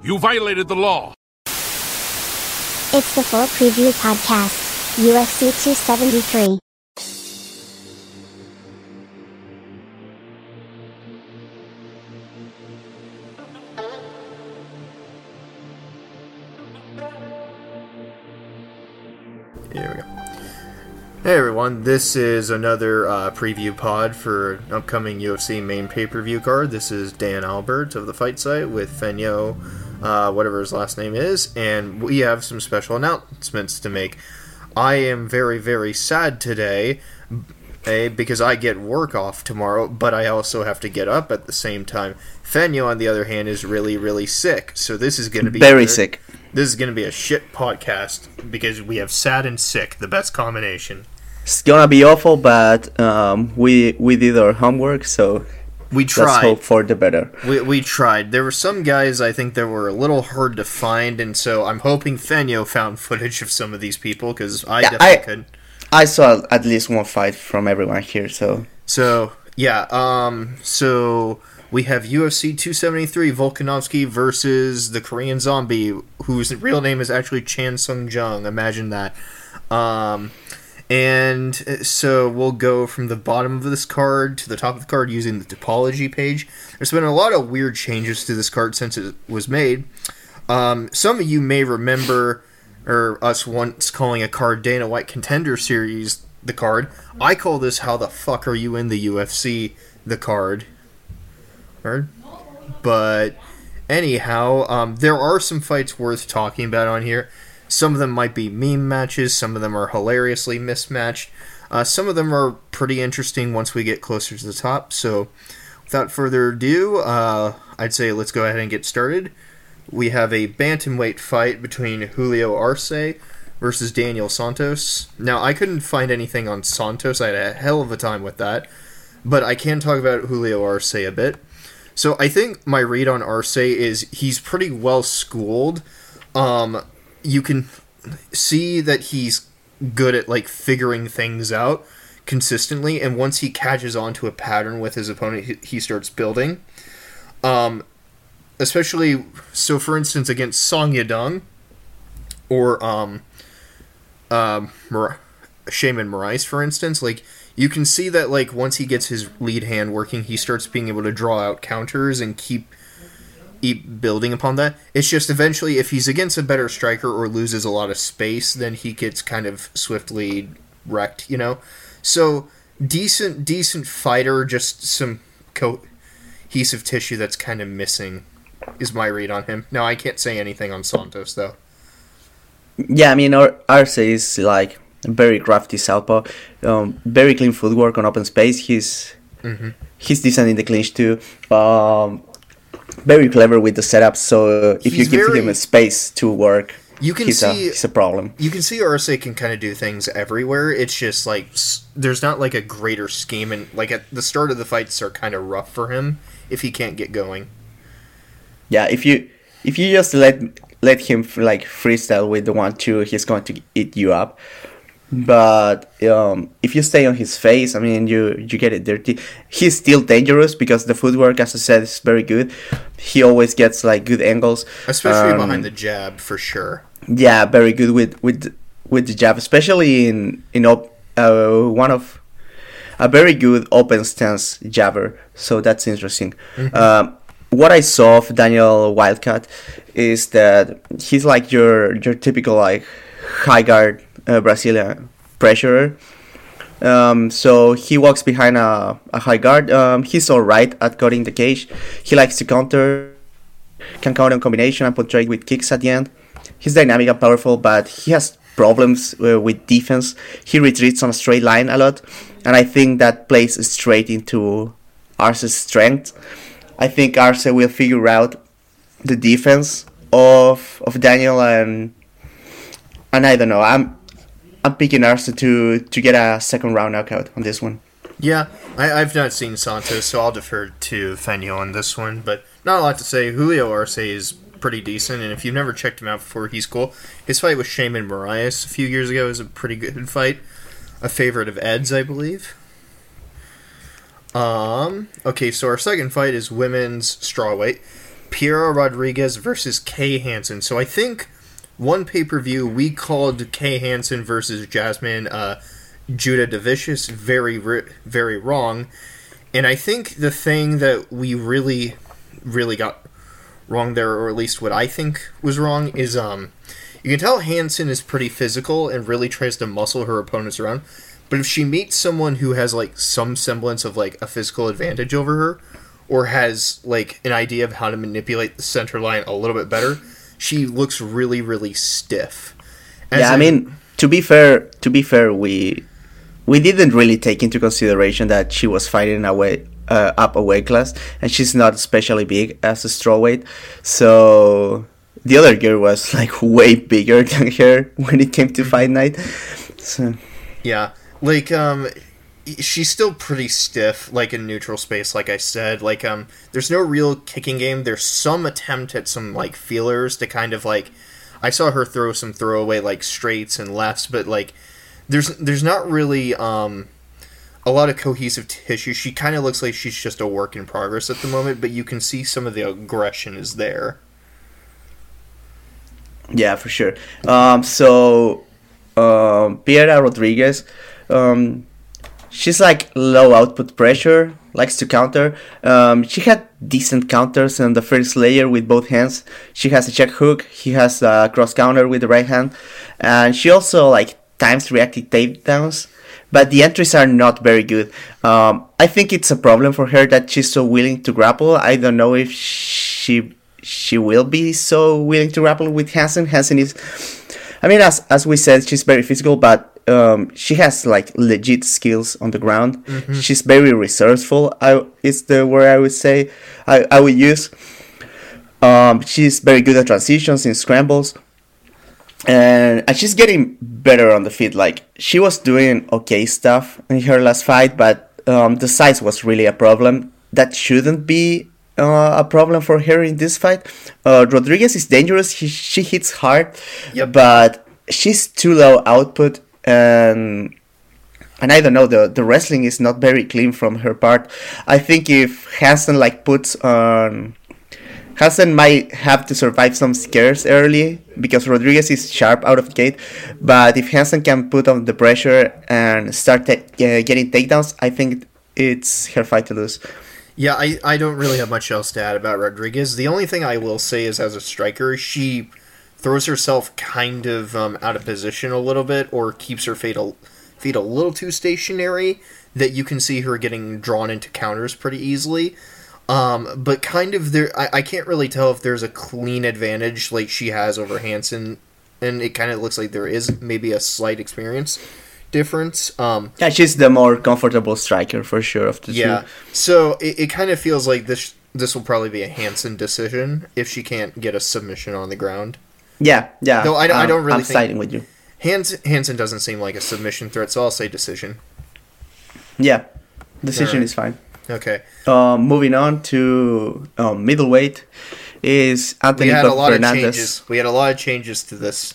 You violated the law. It's the full preview podcast, UFC 273. Here we go. Hey everyone, this is another uh, preview pod for an upcoming UFC main pay per view card. This is Dan Albert of the Fight Site with Feño, uh, whatever his last name is, and we have some special announcements to make. I am very, very sad today eh, because I get work off tomorrow, but I also have to get up at the same time. Feño, on the other hand, is really, really sick, so this is going to be Very sick. This is going to be a shit podcast because we have sad and sick, the best combination. It's gonna be awful, but um, we we did our homework, so We tried. let's hope for the better. We, we tried. There were some guys I think that were a little hard to find, and so I'm hoping Feño found footage of some of these people because I Yeah, definitely I- could. I saw at least one fight from everyone here, so So yeah, um, so we have UFC 273 Volkanovski versus the Korean Zombie, whose real name is actually Chan Sung Jung. Imagine that. Um, and uh, so we'll go from the bottom of this card to the top of the card using the Tapology page. There's been a lot of weird changes to this card since it was made. Um, some of you may remember, or us once calling a card Dana White Contender Series the card. I call this "How the fuck are you in the UFC?" the card. But anyhow, um, there are some fights worth talking about on here. Some of them might be meme matches. Some of them are hilariously mismatched. Uh, some of them are pretty interesting once we get closer to the top. So, without further ado, uh, I'd say let's go ahead and get started. We have a bantamweight fight between Julio Arce versus Daniel Santos. Now, I couldn't find anything on Santos. I had a hell of a time with that. But I can talk about Julio Arce a bit. So I think my read on Arce is he's pretty well schooled. Um, you can see that he's good at like figuring things out consistently, and once he catches on to a pattern with his opponent, he, starts building. Um, especially so, for instance, against Song Yadong or um, um, Sheymon Moraes, for instance, like you can see that like once he gets his lead hand working, he starts being able to draw out counters and keep building upon that. It's just eventually, if he's against a better striker or loses a lot of space, then he gets kind of swiftly wrecked, you know. So decent, decent fighter, just some cohesive tissue that's kind of missing. Is my read on him. No, I can't say anything on Santos though. yeah, I mean Arce is like very crafty southpaw, um, very clean footwork on open space. He's Mm-hmm. he's decent in the clinch too. Um, very clever with the setup. So if He's you give very- him a space to work, You can he's a see he's a problem. you can see Arce can kind of do things everywhere. It's just like there's not like a greater scheme, and like at the start of the fights are kind of rough for him if he can't get going. Yeah, if you if you just let let him like freestyle with the one two, he's going to eat you up. But um, if you stay on his face, I mean, you you get it dirty. He's still dangerous because the footwork, as I said, is very good. He always gets like good angles, especially Um, behind the jab for sure. Yeah, very good with with with the jab, especially in in op- uh, one of a very good open stance jabber. So that's interesting. Um, what I saw of Daniel Willycat is that he's like your your typical like high guard uh, Brazilian pressurer. Um, so he walks behind a, a high guard. Um, he's all right at cutting the cage. He likes to counter, can counter in combination and punctuate with kicks at the end. He's dynamic and powerful, but he has problems uh, with defense. He retreats on a straight line a lot, and I think that plays straight into Arce's strength. I think Arce will figure out the defense of of Daniel and and I don't know. I'm I'm picking Arce to to get a second round knockout on this one. Yeah, I, I've not seen Santos, so I'll defer to Feño on this one. But not a lot to say. Julio Arce is pretty decent, and if you've never checked him out before, he's cool. His fight with Sheymon Moraes a few years ago was a pretty good fight. A favorite of Ed's, I believe. Um. Okay, so our second fight is women's strawweight. Piera Rodriguez versus Kay Hansen. So I think one pay per view we called Kay Hansen versus Jasmine uh, Jasudavicius very very wrong, and I think the thing that we really really got wrong there, or at least what I think was wrong, is um you can tell Hansen is pretty physical and really tries to muscle her opponents around. But if she meets someone who has like some semblance of like a physical advantage over her, or has like an idea of how to manipulate the center line a little bit better, she looks really really stiff. As yeah, I mean to be fair, to be fair, we we didn't really take into consideration that she was fighting away uh, up a weight class, and she's not especially big as a strawweight, so the other girl was like way bigger than her when it came to fight night. So yeah, like um she's still pretty stiff like in neutral space like i said. Like um there's no real kicking game. There's some attempt at some like feelers to kind of like i saw her throw some throwaway like straights and lefts but like there's there's not really um a lot of cohesive tissue. She kind of looks like she's just a work in progress at the moment but you can see some of the aggression is there. Yeah for sure. Um so um piera rodriguez um she's like low output pressure, likes to counter. Um, she had decent counters on the first layer with both hands. She has a check hook. He has a cross counter with the right hand, and she also like times reactive takedowns. But the entries are not very good. Um, I think it's a problem for her that she's so willing to grapple. I don't know if she she will be so willing to grapple with Hansen. Hansen is, I mean, as as we said, she's very physical, but um, she has like legit skills on the ground. Mm-hmm. She's very resourceful. I is the word I would say I, I would use. Um, she's very good at transitions in scrambles, and, and she's getting better on the feet. Like she was doing okay stuff in her last fight, but um, the size was really a problem. That shouldn't be uh, a problem for her in this fight. Uh, Rodriguez is dangerous. He, she hits hard, yep. but she's too low output and and I don't know the the wrestling is not very clean from her part. I think if Hansen like puts on Hansen might have to survive some scares early because Rodriguez is sharp out of gate. But if Hansen can put on the pressure and start ta- uh, getting takedowns, I think it's her fight to lose. Yeah, I, I don't really have much else to add about Rodriguez. The only thing I will say is as a striker, she throws herself kind of um, out of position a little bit or keeps her feet a, feet a little too stationary that you can see her getting drawn into counters pretty easily. Um, but kind of there, I, I can't really tell if there's a clean advantage like she has over Hansen, and it kind of looks like there is maybe a slight experience difference. Um, yeah, she's the more comfortable striker for sure of the yeah. two. So it, it kind of feels like this this will probably be a Hansen decision if she can't get a submission on the ground. Yeah, yeah. No, I, I don't really. I'm think siding with you. Hans, Hansen doesn't seem like a submission threat, so I'll say decision. Yeah, decision right. is fine. Okay. Um, moving on to um, middleweight is Anthony we had a lot Hernandez. Of changes. We had a lot of changes to this.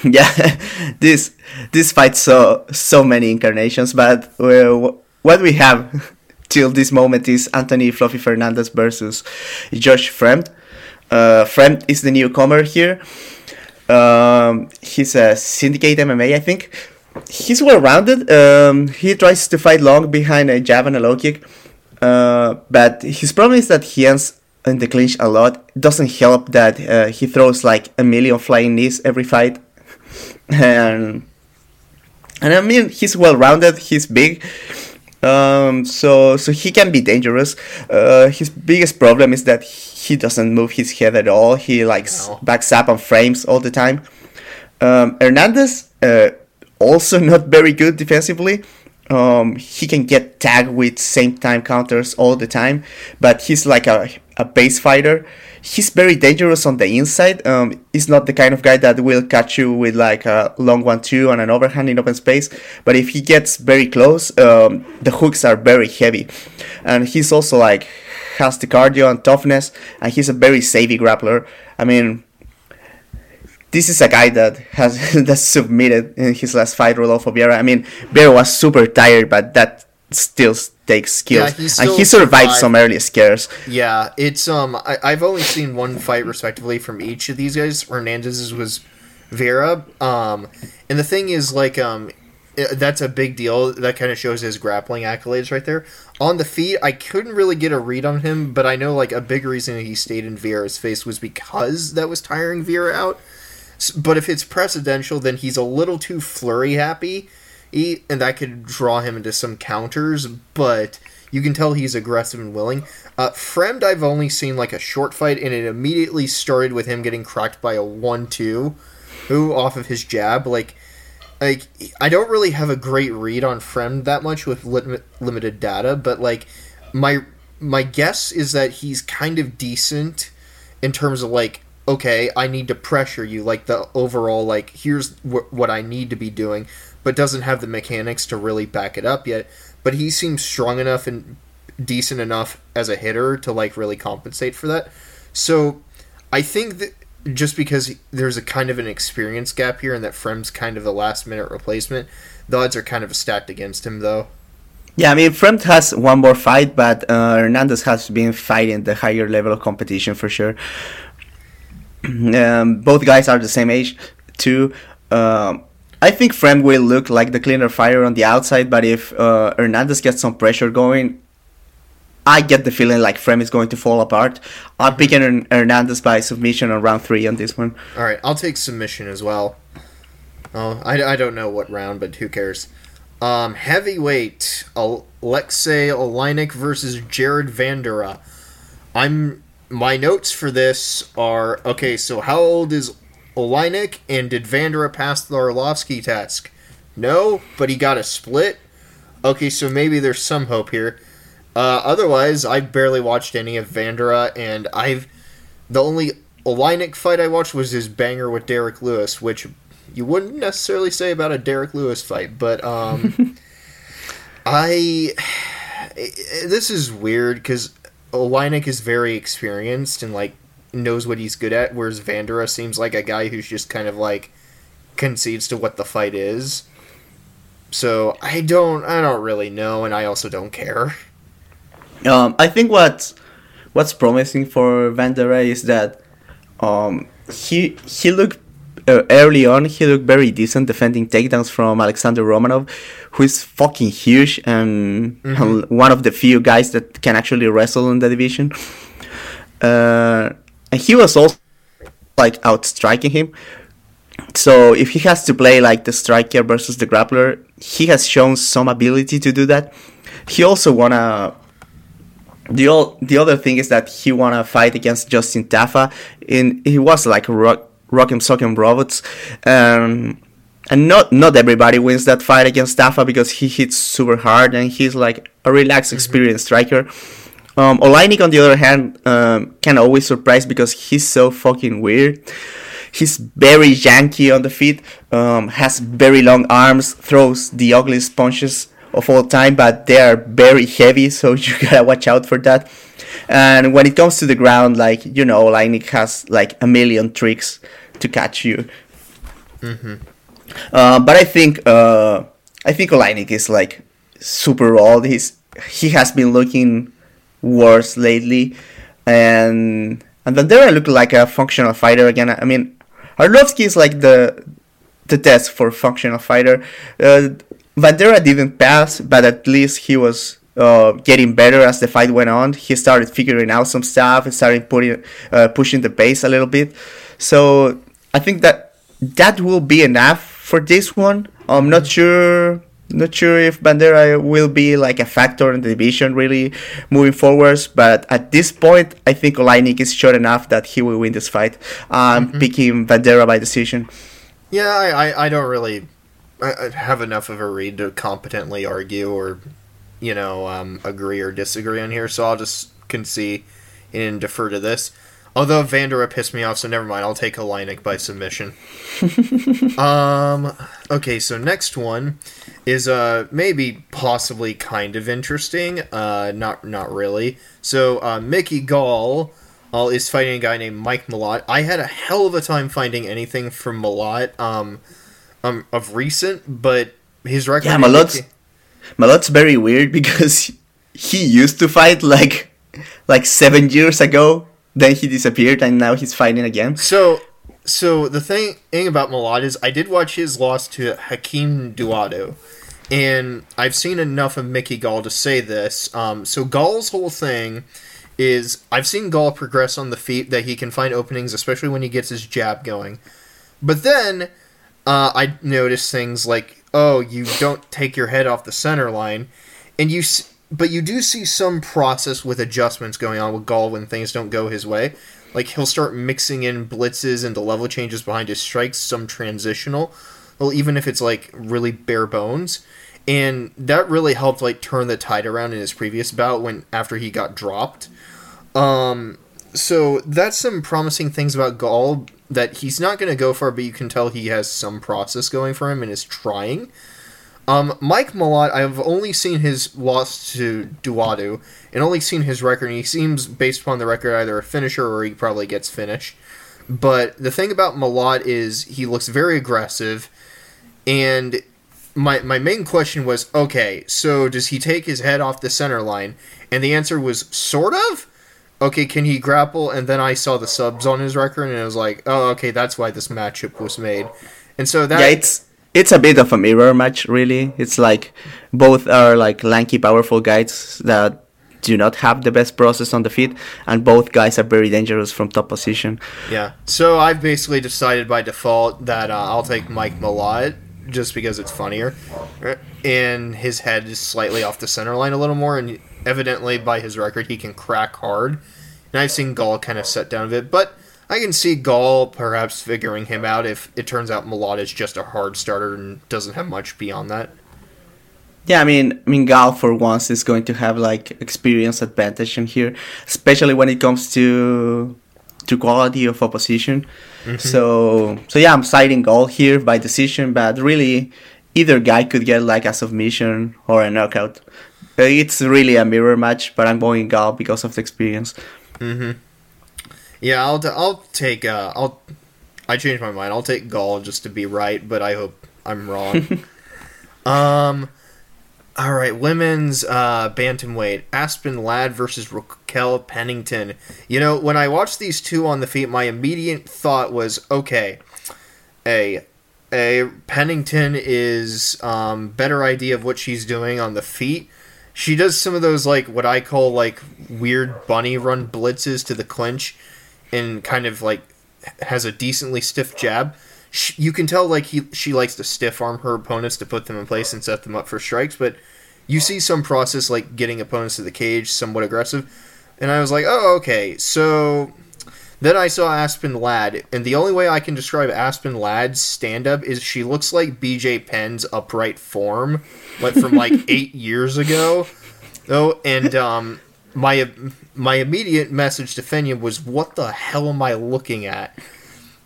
yeah, this this fight so so many incarnations, but what we have till this moment is Anthony Fluffy Hernandez versus Josh Fremd. Uh, Fremd is the newcomer here. Um, he's a syndicate MMA, I think. He's well rounded. Um, he tries to fight long behind a jab and a low kick. Uh, but his problem is that he ends in the clinch a lot. It doesn't help that uh, he throws like a million flying knees every fight. And and I mean he's well rounded, he's big. Um, so so he can be dangerous. Uh, his biggest problem is that he doesn't move his head at all. He likes no. backs up on frames all the time. Um, Hernandez uh, also not very good defensively. Um, he can get tagged with same time counters all the time, but he's like a, a base fighter. He's very dangerous on the inside. Um, he's not the kind of guy that will catch you with like a long one two and an overhand in open space. But if he gets very close, um, the hooks are very heavy, and he's also like has the cardio and toughness, and he's a very savvy grappler. I mean, this is a guy that has that submitted in his last fight, Rodolfo Vieira. I mean, Vieira was super tired, but that still takes skills, Yeah, he and he survived some early scares. Yeah, it's um. I, I've only seen one fight respectively from each of these guys. Hernandez's was Vieira. Um, and the thing is, like, um, that's a big deal. That kind of shows his grappling accolades right there. On the feet, I couldn't really get a read on him, but I know like a big reason he stayed in Vieira's face was because that was tiring Vieira out. But if it's precedential, then he's a little too flurry happy, he, and that could draw him into some counters. But you can tell he's aggressive and willing. Uh, Fremd, I've only seen like a short fight, and it immediately started with him getting cracked by a one-two, who off of his jab. Like, like I don't really have a great read on Fremd that much with lim- limited data, but like my my guess is that he's kind of decent in terms of like okay i need to pressure you like the overall like here's wh- what i need to be doing but doesn't have the mechanics to really back it up yet but he seems strong enough and decent enough as a hitter to like really compensate for that so i think that just because there's a kind of an experience gap here and that Fremd's kind of the last minute replacement the odds are kind of stacked against him though Yeah, I mean, Fremd has one more fight, but uh, Hernandez has been fighting the higher level of competition for sure. um, both guys are the same age, too. Um, I think Fremd will look like the cleaner fighter on the outside, but if uh, Hernandez gets some pressure going, I get the feeling like Fremd is going to fall apart. I'm picking Hern- Hernandez by submission on round three on this one. All right, I'll take submission as well. Oh, I, I don't know what round, but who cares? Um, heavyweight Alexei Oleinik versus Jared Vanderaa. I'm my notes for this are okay. So how old is Oleinik, and did Vanderaa pass the Arlovsky test? No, but he got a split. Okay, so maybe there's some hope here. Uh, otherwise, I barely watched any of Vanderaa, and I've the only Oleinik fight I watched was his banger with Derrick Lewis, which you wouldn't necessarily say about a Derrick Lewis fight, but um, I this is weird because Oleinik is very experienced and like knows what he's good at, whereas Vanderaa seems like a guy who's just kind of like concedes to what the fight is. So I don't I don't really know, and I also don't care. Um, I think what what's promising for Vanderaa is that um, he he looked uh, early on. He looked very decent defending takedowns from Alexander Romanov, who is fucking huge and and one of the few guys that can actually wrestle in the division. Uh, and he was also like outstriking him. So if he has to play like the striker versus the grappler, he has shown some ability to do that. He also wanna the o- the other thing is that he wanna fight against Justin Tafa. In he was like rock rock and sock and robots, um, and not not everybody wins that fight against Tafa because he hits super hard and he's like a relaxed, experienced striker. Um, Oleinik, on the other hand, um, can always surprise because he's so fucking weird. He's very janky on the feet, um, has very long arms, throws the ugliest punches of all time, but they are very heavy, so you gotta watch out for that. And when it comes to the ground, like you know, Oleinik has like a million tricks to catch you. Uh, but I think uh, I think Oleinik is like super old. He's he has been looking worse lately, and and Vanderaa looked like a functional fighter again. I mean, Arlovsky is like the the test for functional fighter. Uh, Vanderaa didn't pass, but at least he was uh, getting better as the fight went on. He started figuring out some stuff and started putting uh, pushing the pace a little bit. So I think that that will be enough for this one. I'm not sure. Not sure if Vanderaa will be like a factor in the division really moving forwards, but at this point, I think Oleinik is sure enough that he will win this fight. I'm picking Vanderaa by decision. Yeah, I, I, don't really I have enough of a read to competently argue or, you know, um, agree or disagree on here, so I'll just concede and defer to this. Although Vanderaa pissed me off, so never mind. I'll take Oleinik by submission. um. Okay, so next one is uh maybe possibly kind of interesting. Uh, not not really. So uh, Mickey Gall. Uh, is fighting a guy named Mike Malott. I had a hell of a time finding anything from Malott um, um, of recent, but his record. Yeah, Malott's Malott's very weird because he used to fight like like seven years ago. Then he disappeared, and now he's fighting again. So, so the thing, thing about Malott is, I did watch his loss to Hakeem Dawodu, and I've seen enough of Mickey Gall to say this. Um, so Gall's whole thing is, I've seen Gall progress on the feet that he can find openings, especially when he gets his jab going. But then uh, I noticed things like, oh, you don't take your head off the center line, and you. But you do see some process with adjustments going on with Gall when things don't go his way. Like he'll start mixing in blitzes into level changes behind his strikes, some transitional. Well, even if it's like really bare bones, and that really helped like turn the tide around in his previous bout when after he got dropped. Um, so that's some promising things about Gall that he's not going to go far, but you can tell he has some process going for him and is trying. Um, Mike Malott, I've only seen his loss to Dawodu and only seen his record, and he seems, based upon the record, either a finisher or he probably gets finished. But the thing about Malott is he looks very aggressive, and my my main question was, okay, so does he take his head off the center line? And the answer was sort of. Okay, can he grapple? And then I saw the subs on his record, and it was like, oh, okay, that's why this matchup was made. And so that it's a bit of a mirror match, really. It's like both are like lanky, powerful guys that do not have the best process on the feet, and both guys are very dangerous from top position. Yeah. So I've basically decided by default that uh, I'll take Mike Malott just because it's funnier, and his head is slightly off the center line a little more, and evidently by his record he can crack hard. And I've seen Gall kind of set down a bit, but I can see Gall perhaps figuring him out if it turns out Malott is just a hard starter and doesn't have much beyond that. Yeah, I mean, I mean, Gall for once is going to have like experience advantage in here, especially when it comes to to quality of opposition. Mm-hmm. So, so yeah, I'm citing Gall here by decision, but really, either guy could get like a submission or a knockout. It's really a mirror match, but I'm going Gall because of the experience. Mm-hmm. Yeah, I'll I'll take uh I'll I changed my mind. I'll take Gall just to be right, but I hope I'm wrong. um all right, women's uh, bantamweight Aspen Ladd versus Raquel Pennington. You know, when I watched these two on the feet, my immediate thought was, okay, a a Pennington is um, better idea of what she's doing on the feet. She does some of those like what I call like weird bunny run blitzes to the clinch, and kind of like has a decently stiff jab. She, you can tell like he she likes to stiff arm her opponents to put them in place and set them up for strikes, but you see some process like getting opponents to the cage somewhat aggressive, and I was like, oh okay. So then I saw Aspen Ladd, and the only way I can describe Aspen Ladd's stand up is she looks like BJ Penn's upright form, like from like eight years ago. Oh, and um, my my immediate message to Feño was, "What the hell am I looking at?"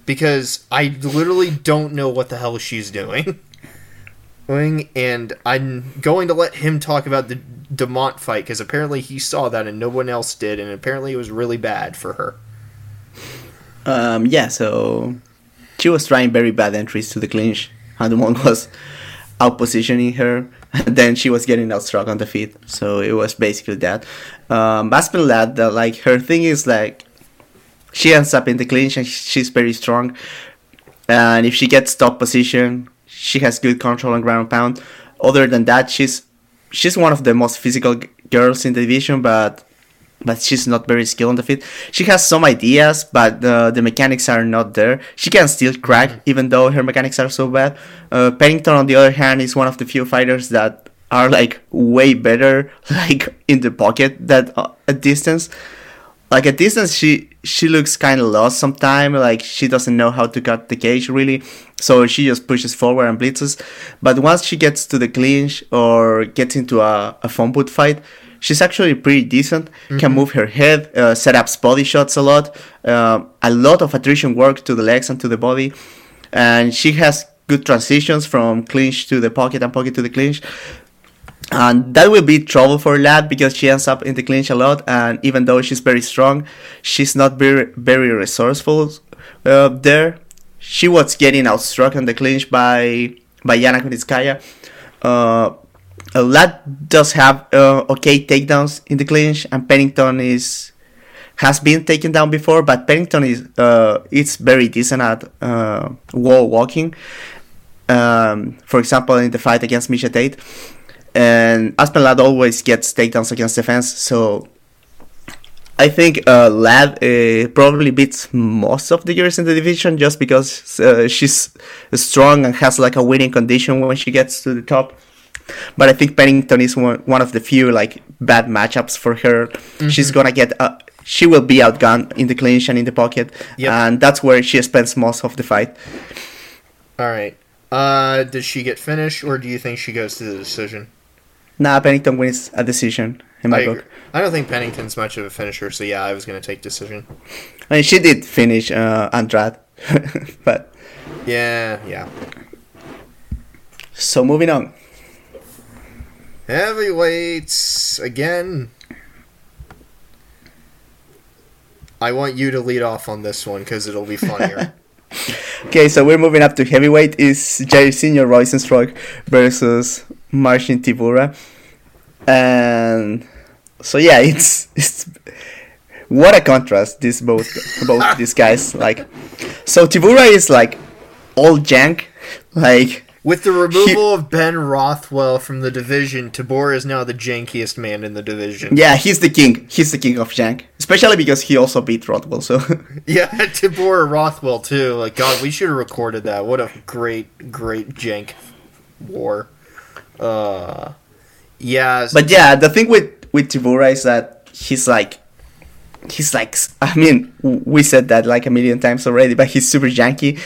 Because I literally don't know what the hell she's doing. and I'm going to let him talk about the Dumont fight because apparently he saw that and no one else did, and apparently it was really bad for her. Um, yeah, so she was trying very bad entries to the clinch, and Dumont was out positioning her then she was getting outstruck on the feet. So it was basically that. Um, Aspen Ladd, like her thing is like she ends up in the clinch and she's very strong. And if she gets top position, she has good control on ground pound. Other than that, she's she's one of the most physical girls in the division, but but she's not very skilled on the feet. She has some ideas, but the the mechanics are not there. She can still crack, mm-hmm. even though her mechanics are so bad. Uh, Pennington, on the other hand, is one of the few fighters that are like way better, like in the pocket that uh, at distance. Like at distance, she she looks kind of lost sometimes. Like she doesn't know how to cut the cage really, so she just pushes forward and blitzes. But once she gets to the clinch or gets into a, a phone booth fight, she's actually pretty decent. Mm-hmm. Can move her head, uh, set up body shots a lot, uh, a lot of attrition work to the legs and to the body, and she has good transitions from clinch to the pocket and pocket to the clinch. And that will be trouble for Ladd because she ends up in the clinch a lot, and even though she's very strong, she's not very very resourceful uh, there. She was getting outstruck in the clinch by by Yana Kunitskaya. Uh, uh, Ladd does have uh, okay takedowns in the clinch, and Pennington is has been taken down before, but Pennington is uh, it's very decent at uh, wall walking. Um, for example, in the fight against Miesha Tate, and Aspen Ladd always gets takedowns against defense, so I think uh, uh, probably beats most of the girls in the division just because uh, she's strong and has like a winning condition when she gets to the top. But I think Pennington is one, one of the few like bad matchups for her. Mm-hmm. She's gonna get uh, she will be outgunned in the clinch and in the pocket, yep. and that's where she spends most of the fight. All right. Uh, does she get finished, or do you think she goes to the decision? Nah, Pennington wins a decision in my I book. I don't think Pennington's much of a finisher, so yeah, I was going to take decision. I mean, she did finish uh, Andrade, but yeah, yeah. So moving on. Heavyweights again. I want you to lead off on this one because it'll be funnier. okay, so we're moving up to heavyweight. Is Jairzinho Rozenstruik versus Marcin Tybura, and so yeah, it's it's what a contrast. These both both these guys like. So Tybura is like all jank, like with the removal he, of Ben Rothwell from the division, Tybura is now the jankiest man in the division. Yeah, he's the king. He's the king of jank, especially because he also beat Rothwell. So yeah, Tybura Rothwell too. Like God, we should have recorded that. What a great, great jank war. Uh, yeah. But yeah, the thing with with Tybura is that he's like he's like I mean we said that like a million times already, but he's super janky.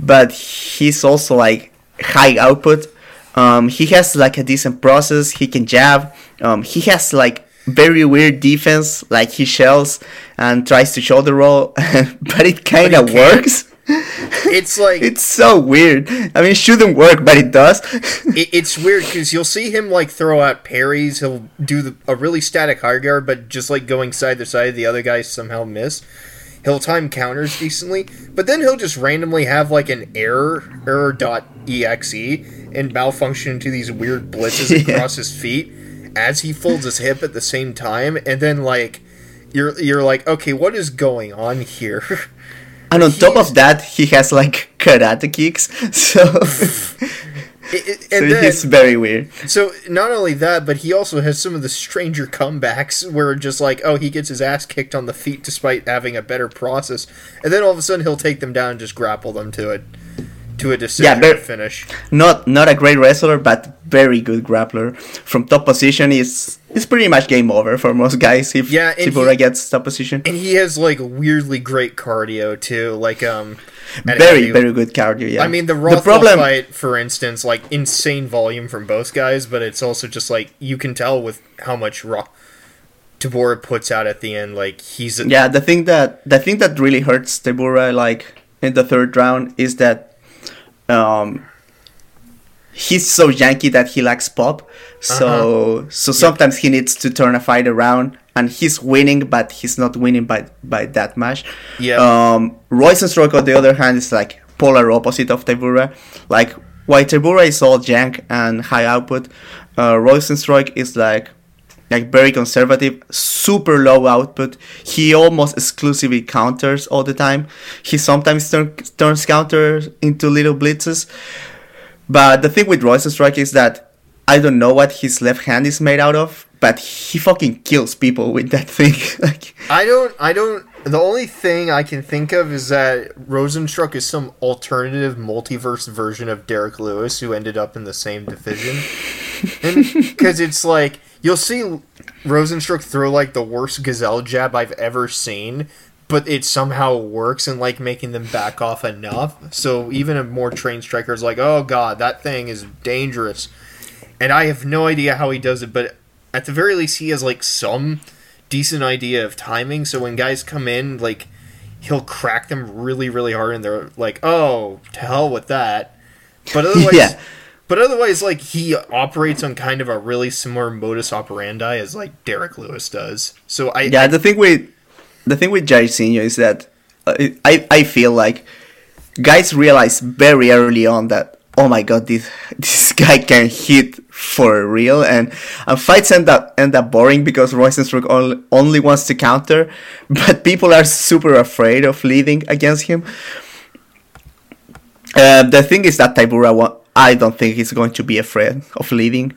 But he's also like high output. Um, he has like a decent process. He can jab. Um, he has like very weird defense. Like he shells and tries to shoulder roll, but it kind of works. It's like it's so weird. I mean, it shouldn't work, but it does. it, it's weird because you'll see him like throw out parries. He'll do the, a really static hard guard, but just like going side to side, the other guys somehow miss. He'll time counters decently, but then he'll just randomly have like an error error.exe and malfunction into these weird blitzes yeah. across his feet as he folds his hip at the same time, and then like you're you're like, okay, what is going on here? And on He's... top of that, he has like karate kicks, so It, so then, it's very weird. So not only that, but he also has some of the stranger comebacks where just like, oh, he gets his ass kicked on the feet despite having a better process, and then all of a sudden he'll take them down and just grapple them to it to a decision yeah, finish. Not not a great wrestler, but very good grappler. From top position, is it's pretty much game over for most guys if yeah, Tybura gets top position. And he has like weirdly great cardio too. Like um very very good cardio. Yeah. I mean the Rothwell the problem... fight, for instance, like insane volume from both guys, but it's also just like you can tell with how much raw. Tybura puts out at the end, like he's a... yeah. The thing that the thing that really hurts Tybura, like in the third round, is that um, he's so janky that he lacks pop. So uh-huh. so sometimes yep. he needs to turn a fight around, and he's winning, but he's not winning by by that much. Yeah. Um, Rozenstruik, on the other hand, is like polar opposite of Tybura. Like while Tybura is all jank and high output, uh, Rozenstruik is like like very conservative, super low output. He almost exclusively counters all the time. He sometimes turn, turns counters into little blitzes. But the thing with Rozenstruik is that I don't know what his left hand is made out of, but he fucking kills people with that thing. like I don't I don't the only thing I can think of is that Rozenstruik is some alternative multiverse version of Derrick Lewis who ended up in the same division. Because it's like you'll see Rozenstruik throw like the worst gazelle jab I've ever seen, but it somehow works in like making them back off enough. So even a more trained striker is like, oh god, that thing is dangerous. And I have no idea how he does it, but at the very least he has like some decent idea of timing. So when guys come in, like he'll crack them really, really hard and they're like, Oh, to hell with that. But otherwise yeah. But otherwise, like he operates on kind of a really similar modus operandi as like Derrick Lewis does. So I yeah, the thing with the thing with Jairzinho is that uh, I I feel like guys realize very early on that oh my god this this guy can hit for real, and, and fights end up end up boring because Rozenstruik only, only wants to counter, but people are super afraid of leading against him. Uh, the thing is that Tybura, wa- I don't think he's going to be afraid of leading.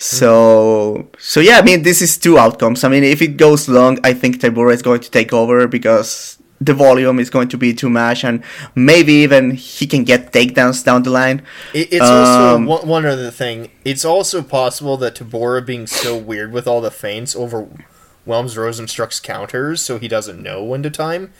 So, so yeah, I mean, this is two outcomes. I mean, if it goes long, I think Tybura is going to take over because the volume is going to be too much, and maybe even he can get takedowns down the line. It, it's also um, one, one other thing. It's also possible that Tybura being so weird with all the feints overwhelms Rozenstruik's counters, so he doesn't know when to time.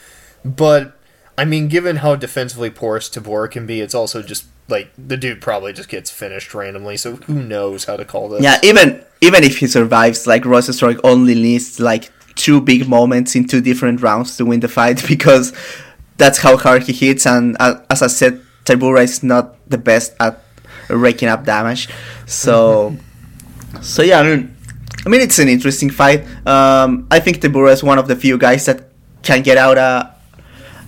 But I mean, given how defensively porous Tybura can be, it's also just like the dude probably just gets finished randomly. So who knows how to call this? Yeah, even even if he survives, like Rozenstruik only needs like two big moments in two different rounds to win the fight because that's how hard he hits. And uh, as I said, Tybura is not the best at raking up damage. So, so yeah, I mean, I mean, it's an interesting fight. Um, I think Tybura is one of the few guys that can get out a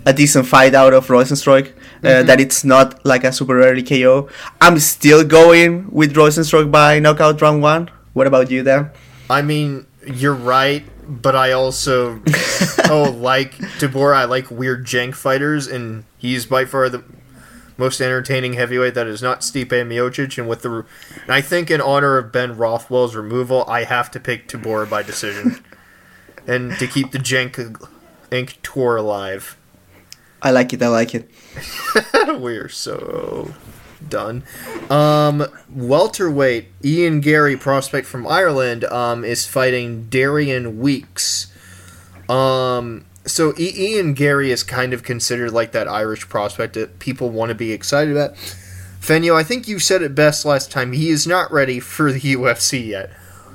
a decent fight out of Rozenstruik. Uh, Mm-hmm. That it's not like a super early KO. I'm still going with Rozenstruik by knockout round one. What about you, Dan? I mean, you're right, but I also oh like Tybura. I like weird jank fighters, and he's by far the most entertaining heavyweight that is not Stipe Miocic. And with the, and I think in honor of Ben Rothwell's removal, I have to pick Tybura by decision, and to keep the jank Inc. tour alive. I like it. I like it. We're so done. Um, welterweight Ian Garry, prospect from Ireland, um, is fighting Darian Weeks. Um, so Ian Garry is kind of considered like that Irish prospect that people want to be excited about. Feño, I think you said it best last time. He is not ready for the UFC yet.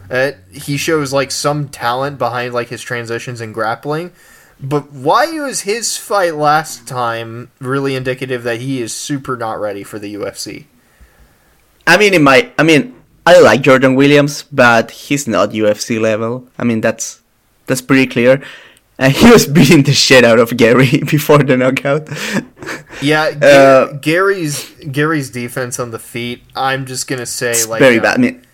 Uh, he shows like some talent behind like his transitions and grappling, but why was his fight last time really indicative that he is super not ready for the UFC? I mean, in my, I mean, I like Jordan Williams, but he's not UFC level. I mean, that's that's pretty clear. And he was beating the shit out of Garry before the knockout. Yeah, Uh, Garry's Garry's defense on the feet. I'm just gonna say It's like very uh, bad. I mean,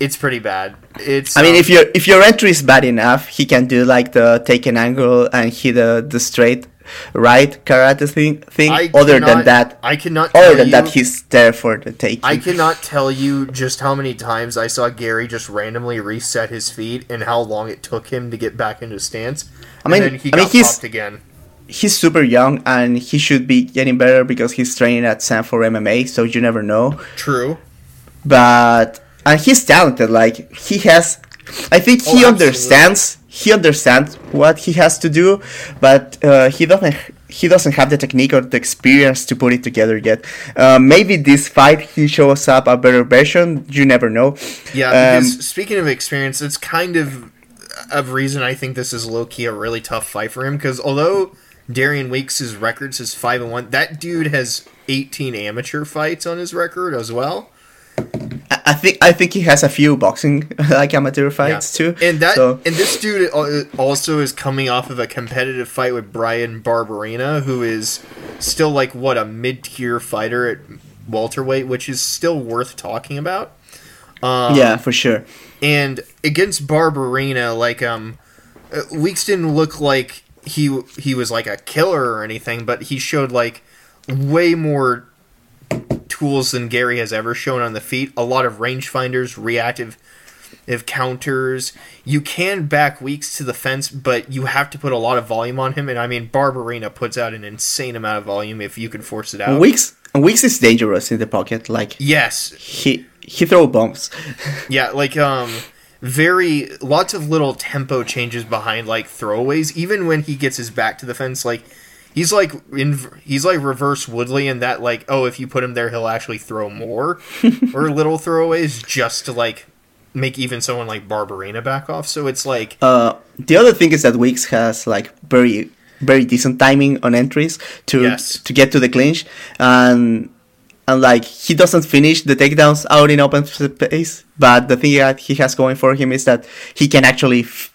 It's pretty bad. It's. I mean, um, if your if your entry is bad enough, he can do like the take an angle and hit the the straight right karate thing. Thing. I Other than that, I cannot. other than you, that, he's there for the taking. I cannot tell you just how many times I saw Garry just randomly reset his feet and how long it took him to get back into stance. I mean- and then he I mean, he's- again. he's super young and he should be getting better because he's training at Sanford MMA, so you never know. True. But and he's talented. Like he has, I think he Oh, understands. He understands what he has to do, but uh, he doesn't. He doesn't have the technique or the experience to put it together yet. Uh, maybe this fight he shows up a better version. You never know. Yeah, Um, because speaking of experience, it's kind of a reason I think this is low key a really tough fight for him. Because although Darian Weeks' records is five and one, that dude has eighteen amateur fights on his record as well. I think I think he has a few boxing like amateur fights too. And that So- and this dude also is coming off of a competitive fight with Bryan Barberena, who is still like what a mid tier fighter at welterweight, which is still worth talking about. Um, yeah, for sure. and against Barberina, like um, Weeks didn't look like he he was like a killer or anything, but he showed like way more tools than Garry has ever shown on the feet. A lot of rangefinders, reactive if counters. You can back Weeks to the fence, but you have to put a lot of volume on him. And I mean, Barberena puts out an insane amount of volume if you can force it out. Weeks Weeks is dangerous in the pocket. Like yes, he he throw bombs. Yeah, like um very lots of little tempo changes behind like throwaways even when he gets his back to the fence like he's like in he's like reverse Woodley in that like oh if you put him there he'll actually throw more or little throwaways just to like make even someone like Barberena back off. So it's like Uh, the other thing is that Weeks has like very very decent timing on entries to Yes. to get to the clinch. And and like he doesn't finish the takedowns out in open space. But the thing that he has going for him is that he can actually f-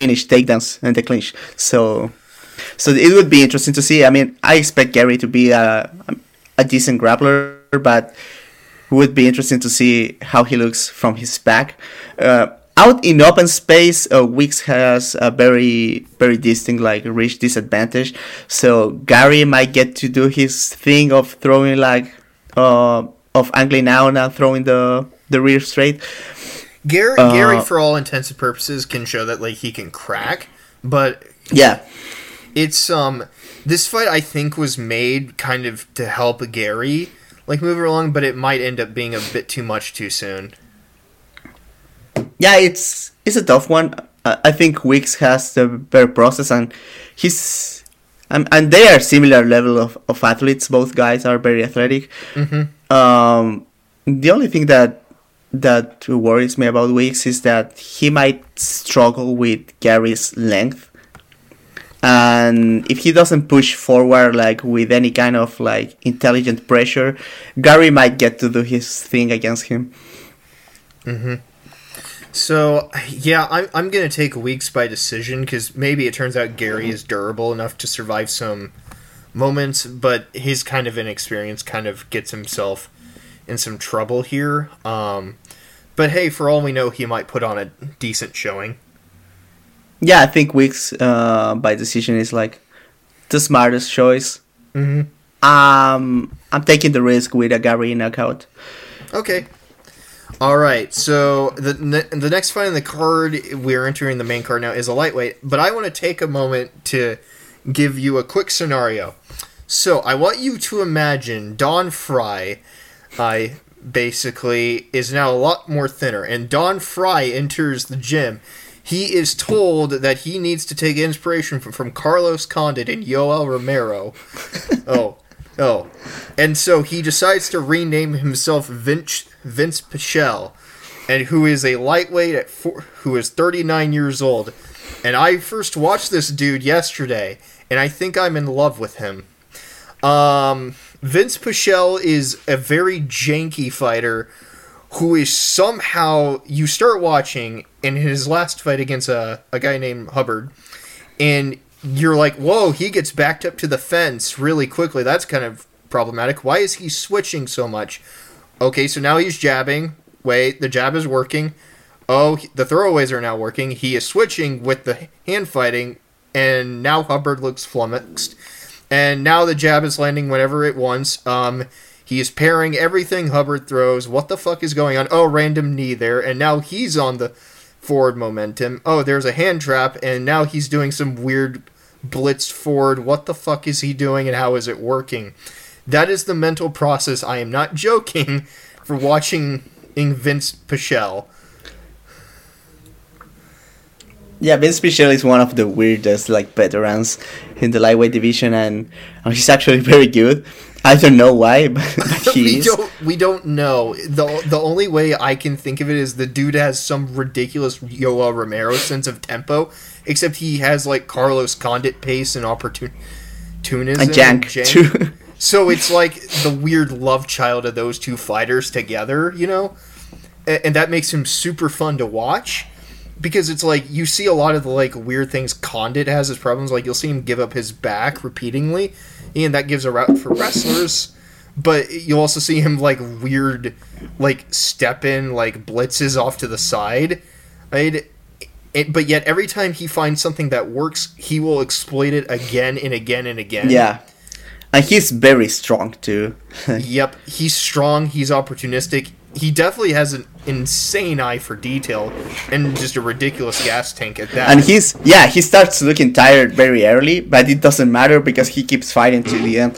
finish takedowns in the clinch. So so it would be interesting to see i mean i expect garry to be a, a decent grappler but would be interesting to see how he looks from his back. Uh, out in open space, uh, Weeks has a very very distinct like reach disadvantage. So Garry might get to do his thing of throwing like uh, of angling out and throwing the the rear straight. Garry, Uh, Garry, for all intents and purposes, can show that like he can crack, but Yeah, it's um this fight I think was made kind of to help Garry like move along, but it might end up being a bit too much too soon. yeah, it's it's a tough one. I think Weeks has the better process, and he's um, and they are similar level of, of athletes. Both guys are very athletic. Um, the only thing that that worries me about Weeks is that he might struggle with Garry's length, and if he doesn't push forward like with any kind of like intelligent pressure, Garry might get to do his thing against him. Hmm. So yeah, I'm I'm gonna take weeks by decision because maybe it turns out Garry is durable enough to survive some moments, but his kind of inexperience kind of gets himself in some trouble here. Um, but hey, for all we know, he might put on a decent showing. Yeah, I think Weeks uh, by decision is like the smartest choice. Mm-hmm. Um, I'm taking the risk with a Garry knockout. Okay. All right. So the ne- the next fight in the card, we're entering the main card now, is a lightweight. But I want to take a moment to give you a quick scenario. So I want you to imagine Don Frye, I basically is now a lot more thinner, and Don Frye enters the gym. He is told that he needs to take inspiration from, from Carlos Condit and Yoel Romero. oh, oh, and so he decides to rename himself Vinc Vinc Pichel, and who is a lightweight at four, who is 39 years old. And I first watched this dude yesterday, and I think I'm in love with him. Um, Vinc Pichel is a very janky fighter who is somehow you start watching in his last fight against a, a guy named Hubbard, and you're like, whoa, he gets backed up to the fence really quickly. That's kind of problematic. Why is he switching so much? Okay, so now he's jabbing. Wait, the jab is working. Oh, the throwaways are now working. He is switching with the hand fighting, and now Hubbard looks flummoxed. And now the jab is landing whenever it wants. Um, he is parrying everything Hubbard throws. What the fuck is going on? Oh, random knee there, and now he's on the forward momentum. Oh, there's a hand trap, and now he's doing some weird blitz forward. What the fuck is he doing, and how is it working? That is the mental process. I am not joking for watching Vinc Pichel. Yeah, Vinc Pichel is one of the weirdest like veterans in the lightweight division, and uh, he's actually very good. I don't know why, but, we don't we don't know. the The only way I can think of it is the dude has some ridiculous Yoel Romero sense of tempo, except he has like Carlos Condit pace and opportunism And Jank, too. So it's like the weird love child of those two fighters together, you know, and, and that makes him super fun to watch because it's like you see a lot of the like weird things Condit has as problems. Like you'll see him give up his back repeatedly, and that gives a route for wrestlers. But you'll also see him like weird, like step in like blitzes off to the side, right? It, but yet every time he finds something that works, he will exploit it again and again and again. Yeah, and he's very strong too. Yep, he's strong. He's opportunistic. He definitely has an insane eye for detail and just a ridiculous gas tank at that. and he's yeah he starts looking tired very early but it doesn't matter because he keeps fighting to the end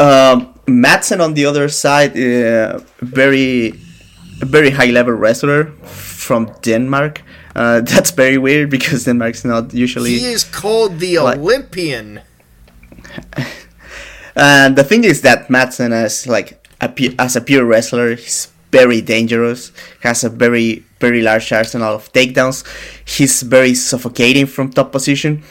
um, Madsen on the other side uh, very very high level wrestler from Denmark uh, that's very weird because Denmark's not usually he is called the Like- Olympian. and the thing is that Madsen as like a as a pure wrestler he's very dangerous has a very very large arsenal of takedowns he's very suffocating from top position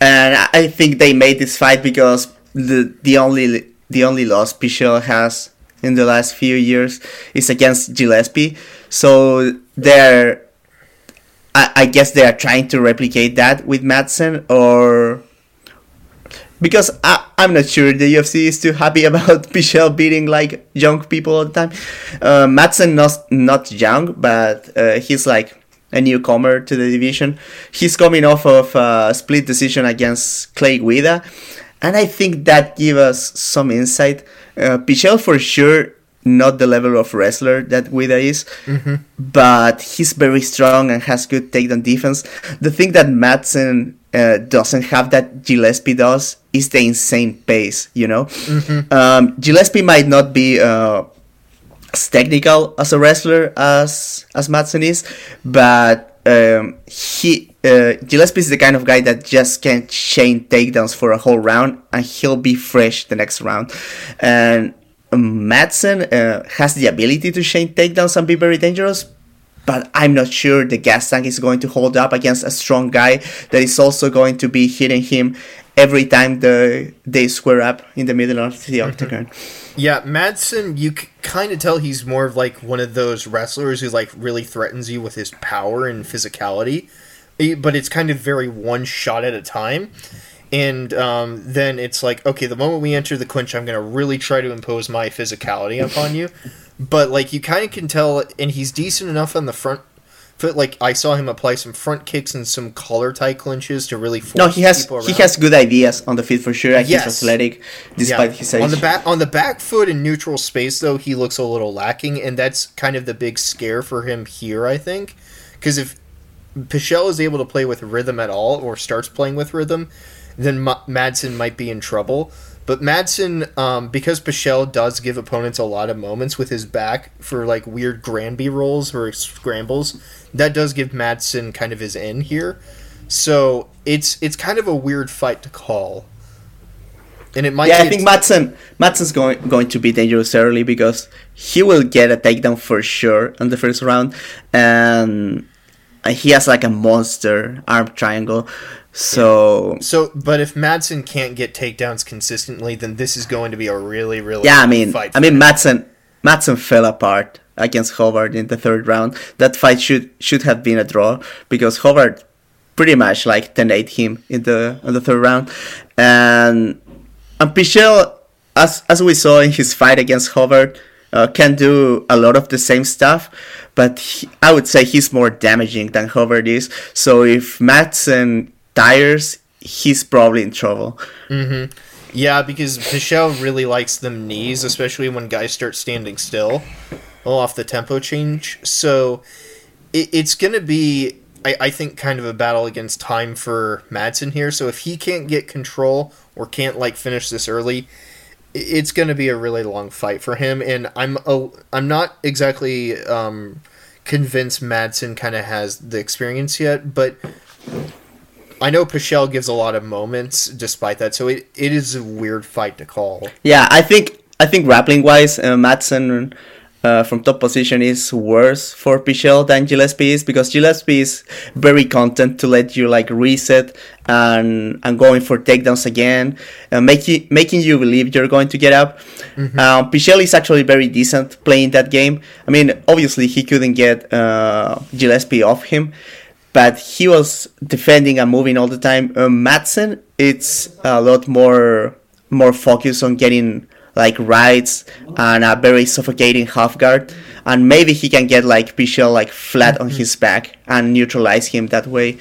and I- think they made this fight because the the only the only loss Pichel has in the last few years is against Gillespie. So they're I, I guess they are trying to replicate that with Madsen or because I, I'm not sure the UFC is too happy about Pichel beating like young people all the time. Uh, Madsen not not young, but uh, he's like a newcomer to the division. He's coming off of a split decision against Clay Guida, and I think that gives us some insight. Uh, Pichel for sure not the level of wrestler that Guida is, Mm-hmm. but he's very strong and has good takedown defense. The thing that Madsen uh, doesn't have that Gillespie does is the insane pace, you know? Mm-hmm. Um, Gillespie might not be uh, as technical as a wrestler as, as Madsen is, but um, he uh, Gillespie is the kind of guy that just can chain takedowns for a whole round and he'll be fresh the next round. And Madsen uh, has the ability to chain takedowns and be very dangerous, but I'm not sure the gas tank is going to hold up against a strong guy that is also going to be hitting him every time the they square up in the middle of the octagon. Yeah, Madsen, you kind of tell he's more of like one of those wrestlers who like really threatens you with his power and physicality, Eh, but it's kind of very one shot at a time. And um, then it's like, okay, the moment we enter the clinch, I'm going to really try to impose my physicality upon you. But like, you kind of can tell, and he's decent enough on the front foot. Like, I saw him apply some front kicks and some collar tie clinches to really force No, he has he has good ideas on the feet for sure. and Yes. He's athletic despite his age. On the back on the back foot in neutral space though, he looks a little lacking, and that's kind of the big scare for him here, I think. Because if Pichel is able to play with rhythm at all, or starts playing with rhythm, then Ma- Madsen might be in trouble. But Madsen, um, because Pichel does give opponents a lot of moments with his back for like weird Granby rolls or scrambles, that does give Madsen kind of his in here. So it's it's kind of a weird fight to call. And it might yeah, I think Madsen Madsen's going going to be dangerous early because he will get a takedown for sure on the first round, and he has like a monster arm triangle. So So, but if Madsen can't get takedowns consistently, then this is going to be a really, really yeah, I mean, fight. I mean Madsen Madsen fell apart against Howard in the third round. That fight should should have been a draw because Howard pretty much like 10-8 him in the in the third round, and and Pichel, as as we saw in his fight against Howard. uh, can do a lot of the same stuff, but he, I would say he's more damaging than Howard is. So if Madsen tires, he's probably in trouble. yeah, because Pichel really likes them knees, especially when guys start standing still, off the tempo change. So it, it's going to be, I, I think, kind of a battle against time for Madsen here. So if he can't get control or can't like finish this early, it's going to be a really long fight for him. And I'm a, I'm not exactly um, convinced Madsen kind of has the experience yet, but I know Pichel gives a lot of moments despite that, so it, it is a weird fight to call. Yeah, I think I think grappling wise, uh, Madsen uh, from top position is worse for Pichel than Gillespie is because Gillespie is very content to let you like reset and and going for takedowns again, uh, making making you believe you're going to get up. Um, Pichel is actually very decent playing that game. I mean, obviously he couldn't get uh, Gillespie off him. But he was defending and moving all the time. Uh, Madsen, it's a lot more more focused on getting like rights and a very suffocating half guard and maybe he can get like Pichel like flat on his back and neutralize him that way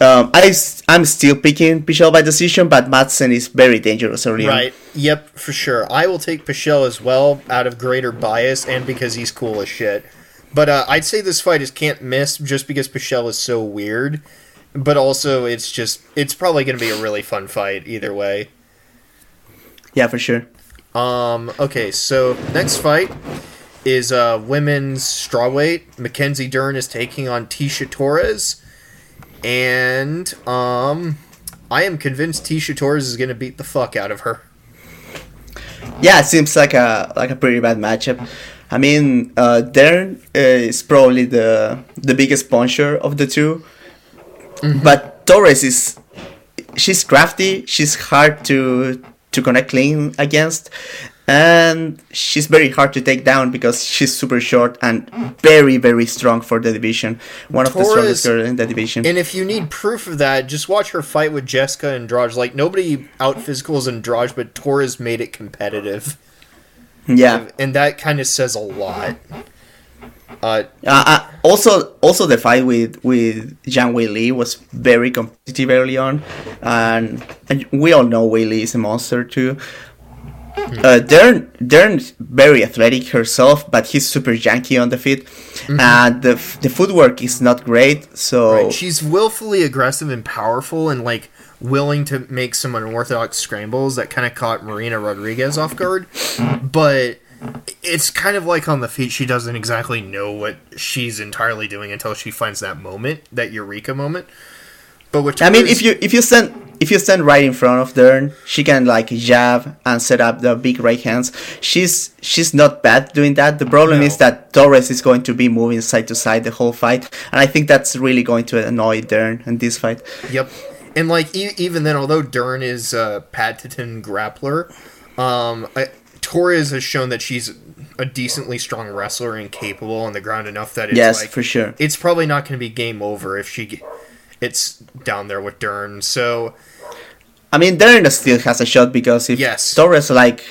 um, I, I'm still picking Pichel by decision but Madsen is very dangerous early. Right. Yep, for sure. I will take Pichel as well out of greater bias and because he's cool as shit. But uh, I'd say this fight is can't miss just because Pichel is so weird. But also, it's just it's probably going to be a really fun fight either way. yeah for sure Um, okay, so next fight is uh, women's strawweight. Mackenzie Dern is taking on Tecia Torres, and um, I am convinced Tecia Torres is going to beat the fuck out of her. Yeah, it seems like a like a pretty bad matchup. I mean, uh, Dern uh, is probably the the biggest puncher of the 2 but Torres is she's crafty. She's hard to to connect clean against, and she's very hard to take down because she's super short and very very strong for the division. One of the strongest girls in the division. And if you need proof of that, just watch her fight with Jessica Andrade. Like nobody out physicals in Andrade, but Torres made it competitive, yeah. and that kind of says a lot. Uh, Uh, uh, also, also the fight with with Zhang Weili was very competitive early on, and, and we all know Weili is a monster too. Uh, Dern Dern's very athletic herself, but he's super janky on the feet, and the f- the footwork is not great. So right, she's willfully aggressive and powerful, and like willing to make some unorthodox scrambles that kind of caught Marina Rodriguez off guard. But it's kind of like on the feet, she doesn't exactly know what she's entirely doing until she finds that moment, that eureka moment. But with I mean, if you if you stand if you stand right in front of Dern, she can like jab and set up the big right hands. She's she's not bad doing that. The problem No. is that Torres is going to be moving side to side the whole fight, and I think that's really going to annoy Dern in this fight. Yep. And like e- even then, although Dern is a patented grappler, um, I, Torres has shown that she's a decently strong wrestler and capable on the ground enough that it's yes, like for sure. it's probably not going to be game over if she g- it's down there with Dern. So I mean, Dern still has a shot because if Yes. Torres like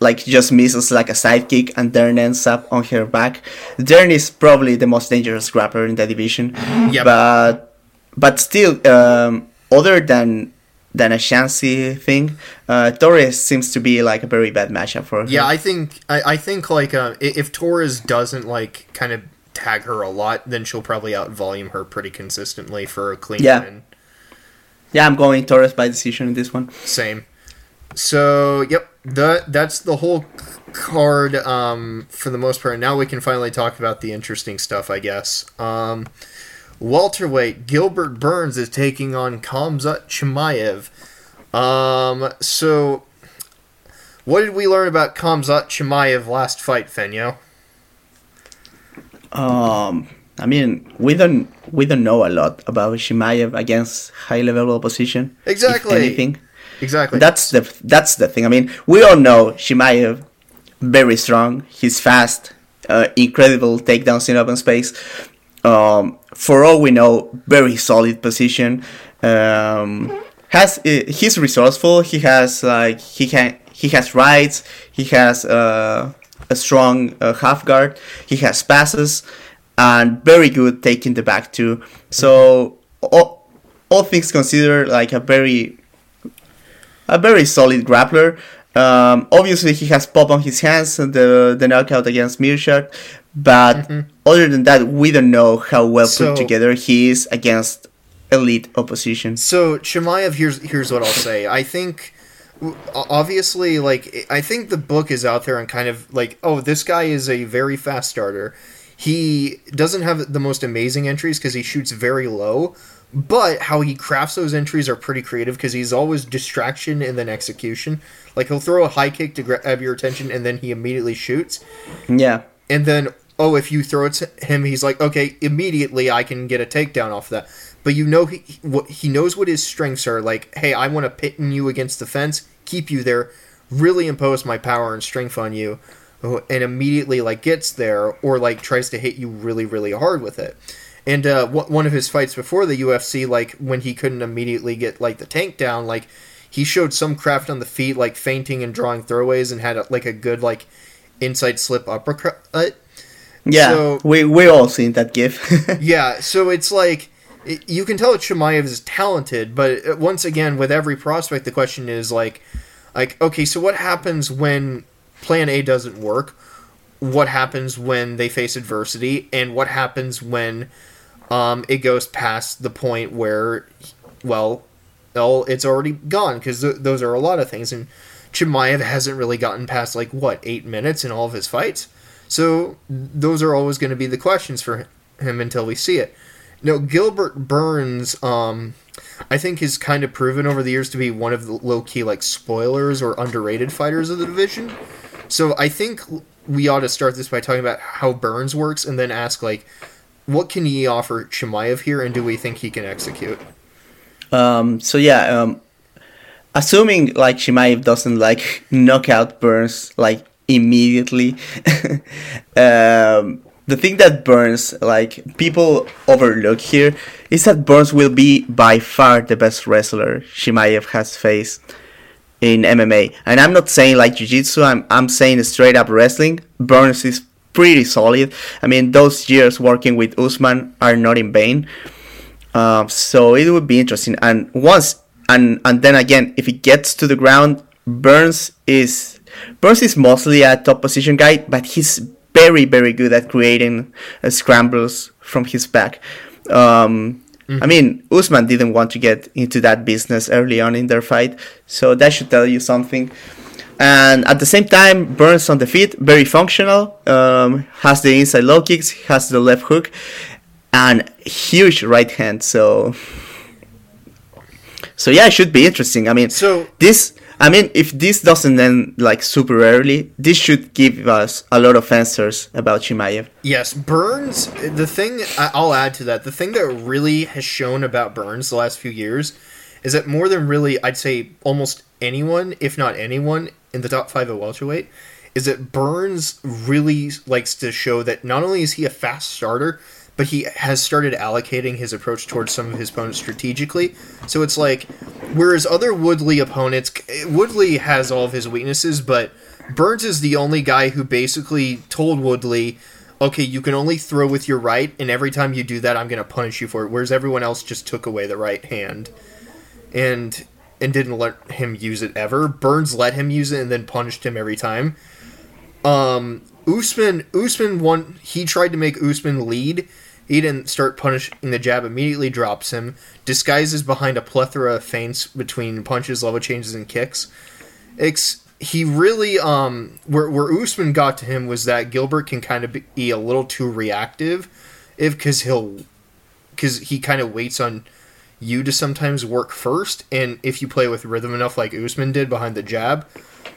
like just misses like a sidekick and Dern ends up on her back, Dern is probably the most dangerous grappler in the division. Yep. But but still, um, other than than a chancy thing, uh, Torres seems to be like a very bad matchup for her. yeah, I think I, I think like uh, if Torres doesn't like kind of tag her a lot, then she'll probably out volume her pretty consistently for a clean Yeah. win. yeah, I'm going Torres by decision in this one. Same. So, yep, that that's the whole card um, for the most part. Now we can finally talk about the interesting stuff, I guess. Um, welterweight Gilbert Burns is taking on Khamzat Chimaev. Um, so, what did we learn about Khamzat Chimaev last fight, Feño? Um, I mean, we don't we don't know a lot about Chimaev against high level opposition. Exactly. anything. Exactly. That's the that's the thing. I mean, we all know Chimaev very strong. He's fast, uh, incredible takedowns in open space. Um, for all we know, very solid position. Um, has uh, he's resourceful. He has like he can he has rights. He has uh, a strong uh, half guard. He has passes, and very good taking the back too. So all, all things considered, like a very a very solid grappler. Um, obviously, he has pop on his hands and the the knockout against Meerschaert, but mm-hmm. other than that, we don't know how well So- put together he is against elite opposition. So Chimaev, here's here's what I'll say. I think obviously, like I think the book is out there and kind of like, oh, this guy is a very fast starter. He doesn't have the most amazing entries because he shoots very low, but how he crafts those entries are pretty creative because he's always distraction and then execution. Like he'll throw a high kick to grab your attention and then he immediately shoots Yeah, and then oh if you throw it to him he's like okay immediately i can get a takedown off that but you know he he- what he knows what his strengths are like hey i want to pin you against the fence keep you there really impose my power and strength on you oh, and immediately like gets there or like tries to hit you really really hard with it and uh, one of his fights before the UFC, like when he couldn't immediately get like the tank down, like he showed some craft on the feet, like feinting and drawing throwaways, and had like a good like inside slip uppercut. Yeah, So- we we all seen that gif. yeah, so it's like it- you can tell that Chimaev is talented, but uh, once again, with every prospect, the question is like, like okay, so what happens when Plan A doesn't work? What happens when they face adversity, and what happens when um, it goes past the point where, well, well it's already gone because th- those are a lot of things, and Chimaev hasn't really gotten past like what eight minutes in all of his fights. So those are always going to be the questions for him until we see it. Now Gilbert Burns, um, I think has kind of proven over the years to be one of the low key like spoilers or underrated fighters of the division. So I think we ought to start this by talking about how Burns works, and then ask like, what can he offer Chimaev here, and do we think he can execute? Um, so yeah, um, assuming like Chimaev doesn't like knock out Burns like immediately. um, the thing that Burns like people overlook here is that Burns will be by far the best wrestler Chimaev has faced in MMA. And I'm not saying like jiu-jitsu, I'm I'm saying straight up wrestling. Burns is pretty solid. I mean, those years working with Usman are not in vain. Um, so it would be interesting. And once and and then again, if it gets to the ground, Burns is Burns is mostly a top position guy, but he's very very good at creating uh, scrambles from his back. Um, mm-hmm. I mean, Usman didn't want to get into that business early on in their fight, so that should tell you something. And at the same time, Burns on the feet, very functional. Um, has the inside low kicks, has the left hook, and huge right hand. So, so yeah, it should be interesting. I mean, so this I mean, if this doesn't end like super early, this should give us a lot of answers about Chimaev. Yes, Burns. The thing I'll add to that, the thing that really has shown about Burns the last few years is that more than really, I'd say almost anyone, if not anyone, in the top five of welterweight, is that Burns really likes to show that not only is he a fast starter, but he has started allocating his approach towards some of his opponents strategically. So it's like, whereas other Woodley opponents, Woodley has all of his weaknesses, but Burns is the only guy who basically told Woodley, okay, you can only throw with your right, and every time you do that, I'm going to punish you for it. Whereas everyone else just took away the right hand, and and didn't let him use it ever. Burns let him use it and then punished him every time. Um, Usman Usman won. He tried to make Usman lead didn't start punishing the jab, immediately drops him, disguises behind a plethora of feints between punches, level changes, and kicks. It's, he really, um, where, where Usman got to him was that Gilbert can kind of be a little too reactive, if because he'll, because he kind of waits on you to sometimes work first, and if you play with rhythm enough, like Usman did behind the jab,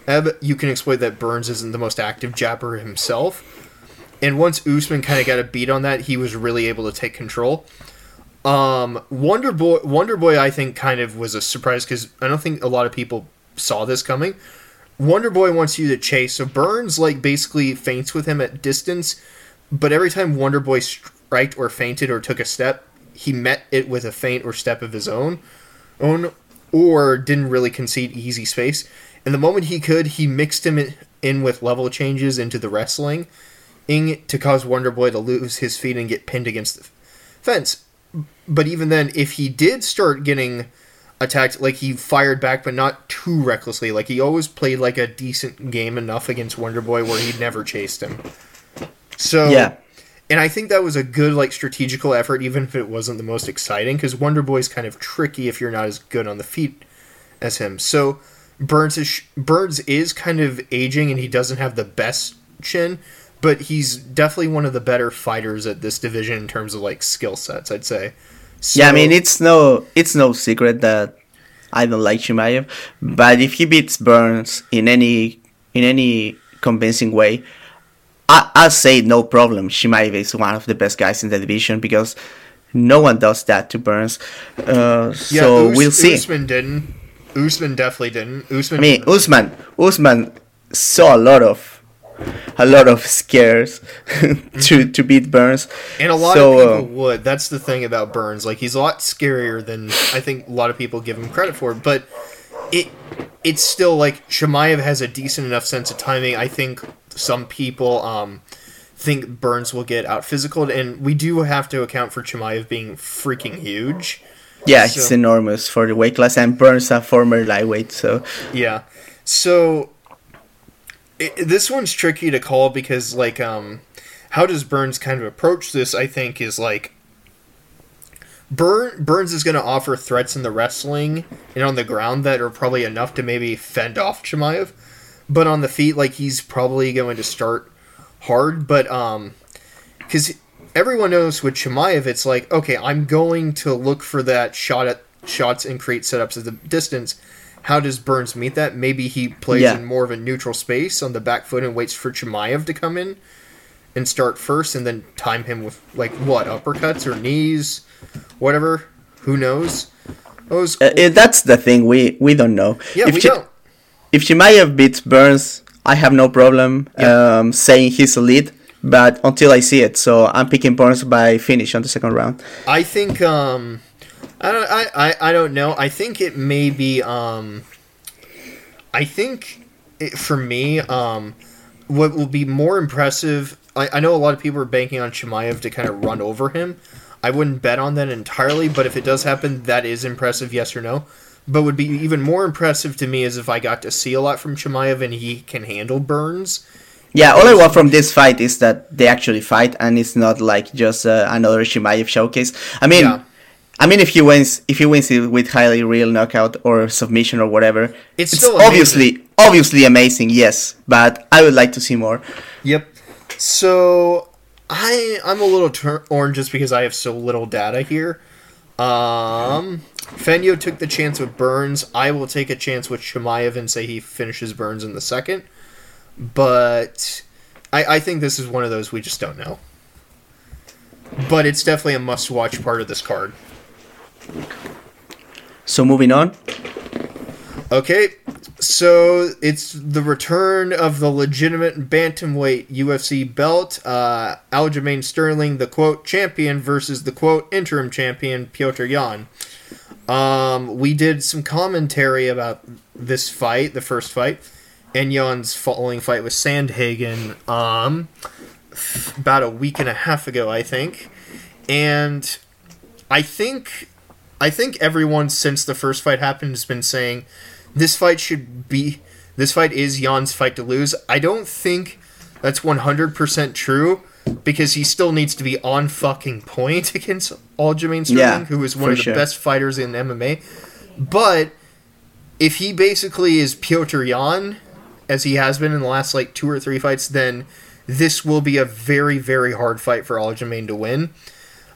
Eb, you can exploit that Burns isn't the most active jabber himself and once Usman kind of got a beat on that, he was really able to take control. Um, Wonder Boy, Wonder Boy, I think kind of was a surprise because I don't think a lot of people saw this coming. Wonder Boy wants you to chase, so Burns like basically feints with him at distance, but every time Wonder Boy striked or feinted or took a step, he met it with a feint or step of his own, own, or didn't really concede easy space. And the moment he could, he mixed him in with level changes into the wrestling to cause Wonder Boy to lose his feet and get pinned against the fence. But even then, if he did start getting attacked, like he fired back, but not too recklessly. Like he always played like a decent game enough against Wonder Boy where he never chased him. So yeah, and I think that was a good like strategical effort, even if it wasn't the most exciting, because Wonder Boy's kind of tricky if you're not as good on the feet as him. So Burns is Burns is kind of aging, and he doesn't have the best chin but he's definitely one of the better fighters at this division in terms of like skill sets. I'd say. So, yeah, I mean it's no it's no secret that I don't like Chimaev, but if he beats Burns in any in any convincing way, I I say no problem. Chimaev is one of the best guys in the division because no one does that to Burns. Uh, yeah, so Us- we'll see. Usman didn't. Usman definitely didn't. Usman. I mean, Usman. Usman saw a lot of a lot of scares to to beat Burns. And a lot so, of people uh, would. That's the thing about Burns. Like he's a lot scarier than I think a lot of people give him credit for. But it it's still like Chimaev has a decent enough sense of timing. I think some people um, think Burns will get out physical, and we do have to account for Chimaev being freaking huge. Yeah, so, he's enormous for the weight class, and Burns a former lightweight. So yeah, so it, this one's tricky to call because like um how does Burns kind of approach this I think is like Burn, Burns is going to offer threats in the wrestling and on the ground that are probably enough to maybe fend off Chimaev, but on the feet, like he's probably going to start hard. But um, because everyone knows with Chimaev, it's like okay, I'm going to look for that shot at shots and create setups at the distance, how does Burns meet that? Maybe he plays yeah. in more of a neutral space on the back foot and waits for Chimaev to come in and start first, and then time him with like what uppercuts or knees, whatever. Who knows? Was Uh, that's the thing we we don't know. yeah, if we Chi- don't. if Chimaev beats Burns, I have no problem Yeah. um, saying he's elite. But until I see it, so I'm picking Burns by finish on the second round. I think um I don't I, I, I don't know. I think it may be um I think it, for me um what will be more impressive I, I know a lot of people are banking on Chimaev to kind of run over him. I wouldn't bet on that entirely, but if it does happen, that is impressive, yes or no. But would be even more impressive to me is if I got to see a lot from Chimaev and he can handle Burns. Yeah, all I want from this fight is that they actually fight, and it's not like just uh, another Chimaev showcase. I mean, Yeah. I mean, if he wins, if he wins it with highly real knockout or submission or whatever, It's it's, still obviously obviously amazing. Yes, but I would like to see more. Yep. So I I'm a little torn just because I have so little data here. Um, Feño took the chance with Burns. I will take a chance with Chimaev and say he finishes Burns in the second. But I, I think this is one of those we just don't know. But it's definitely a must-watch part of this card. So moving on, Okay, so it's the return of the legitimate bantamweight UFC belt. Uh, Aljamain Sterling, the quote champion, versus the quote interim champion Petr Yan. Um, we did some commentary about this fight, the first fight, and Yan's following fight with Sandhagen. Um, about a week and a half ago, I think, and I think I think everyone since the first fight happened has been saying this fight should be this fight is Yan's fight to lose. I don't think that's 100% true because he still needs to be on fucking point against Aljamain Sterling, Yeah, who is one of the sure. best fighters in MMA. But if he basically is Petr Yan, as he has been in the last like two or three fights, then this will be a very, very hard fight for Aljamain to win.